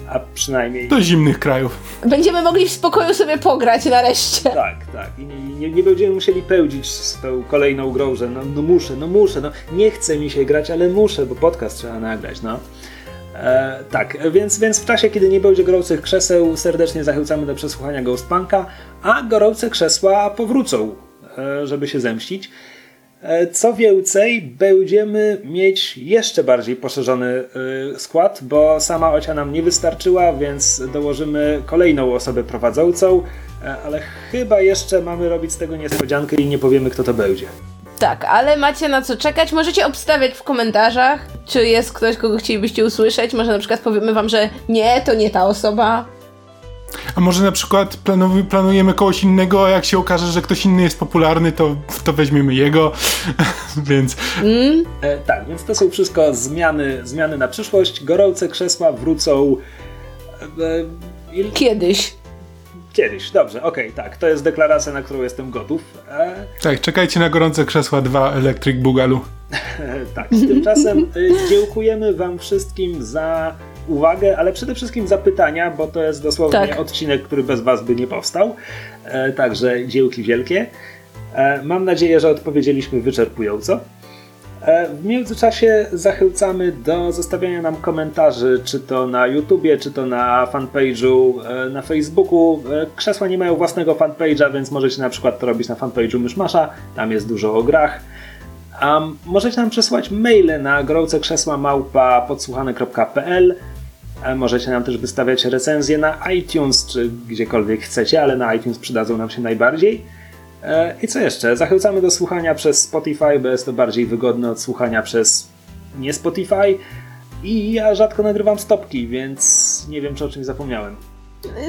A przynajmniej. Do zimnych krajów. Będziemy mogli w spokoju sobie pograć nareszcie. Tak, tak. I nie, nie, nie będziemy musieli pełdzić z tą kolejną grą, że no, no muszę, no muszę, no nie chce mi się grać, ale muszę, bo podcast trzeba nagrać, no. E, tak, więc, więc w czasie, kiedy nie będzie gorących krzeseł, serdecznie zachęcamy do przesłuchania Ghostpunka, a gorące krzesła powrócą, e, żeby się zemścić. E, Co więcej, będziemy mieć jeszcze bardziej poszerzony e, skład, bo sama Ocia nam nie wystarczyła, więc dołożymy kolejną osobę prowadzącą, e, ale chyba jeszcze mamy robić z tego niespodziankę i nie powiemy, kto to będzie. Tak, ale macie na co czekać. Możecie obstawiać w komentarzach, czy jest ktoś, kogo chcielibyście usłyszeć. Może na przykład powiemy wam, że nie, to nie ta osoba. A może na przykład planu- planujemy kogoś innego, a jak się okaże, że ktoś inny jest popularny, to, to weźmiemy jego. Więc E, tak, więc to są wszystko zmiany, zmiany na przyszłość. Gorące krzesła wrócą e, e, Kiedyś. Kiedyś. Dobrze, okej, tak. To jest deklaracja, na którą jestem gotów. E, tak, czekajcie na gorące krzesła 2 Electric Boogaloo. E, Tak, tymczasem y, dziękujemy Wam wszystkim za uwagę, ale przede wszystkim za pytania, bo to jest dosłownie Tak. odcinek, który bez Was by nie powstał. E, Także dzięki wielkie. E, Mam nadzieję, że odpowiedzieliśmy wyczerpująco. E, W międzyczasie zachęcamy do zostawiania nam komentarzy, czy to na YouTubie, czy to na fanpage'u e, na Facebooku. E, Krzesła nie mają własnego fanpage'a, więc możecie na przykład to robić na fanpage'u Myszmasza, tam jest dużo o grach. Możecie nam przesłać maile na gorącekrzesła małpa podsłuchane.pl E, Możecie nam też wystawiać recenzje na iTunes, czy gdziekolwiek chcecie, ale na iTunes przydadzą nam się najbardziej. E, I co jeszcze? Zachęcamy do słuchania przez Spotify, bo jest to bardziej wygodne od słuchania przez nie Spotify. I ja rzadko nagrywam stopki, więc nie wiem, czy o czymś zapomniałem.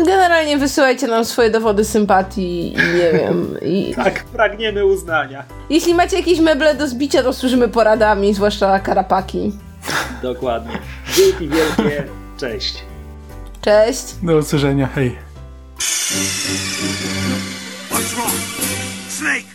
Generalnie wysyłajcie nam swoje dowody sympatii i nie wiem. I... Tak, pragniemy uznania. Jeśli macie jakieś meble do zbicia, to służymy poradami, zwłaszcza karapaki. Dokładnie. Dzięki wielkie. Cześć. Cześć! Do usłyszenia, hej. What's wrong? Snake!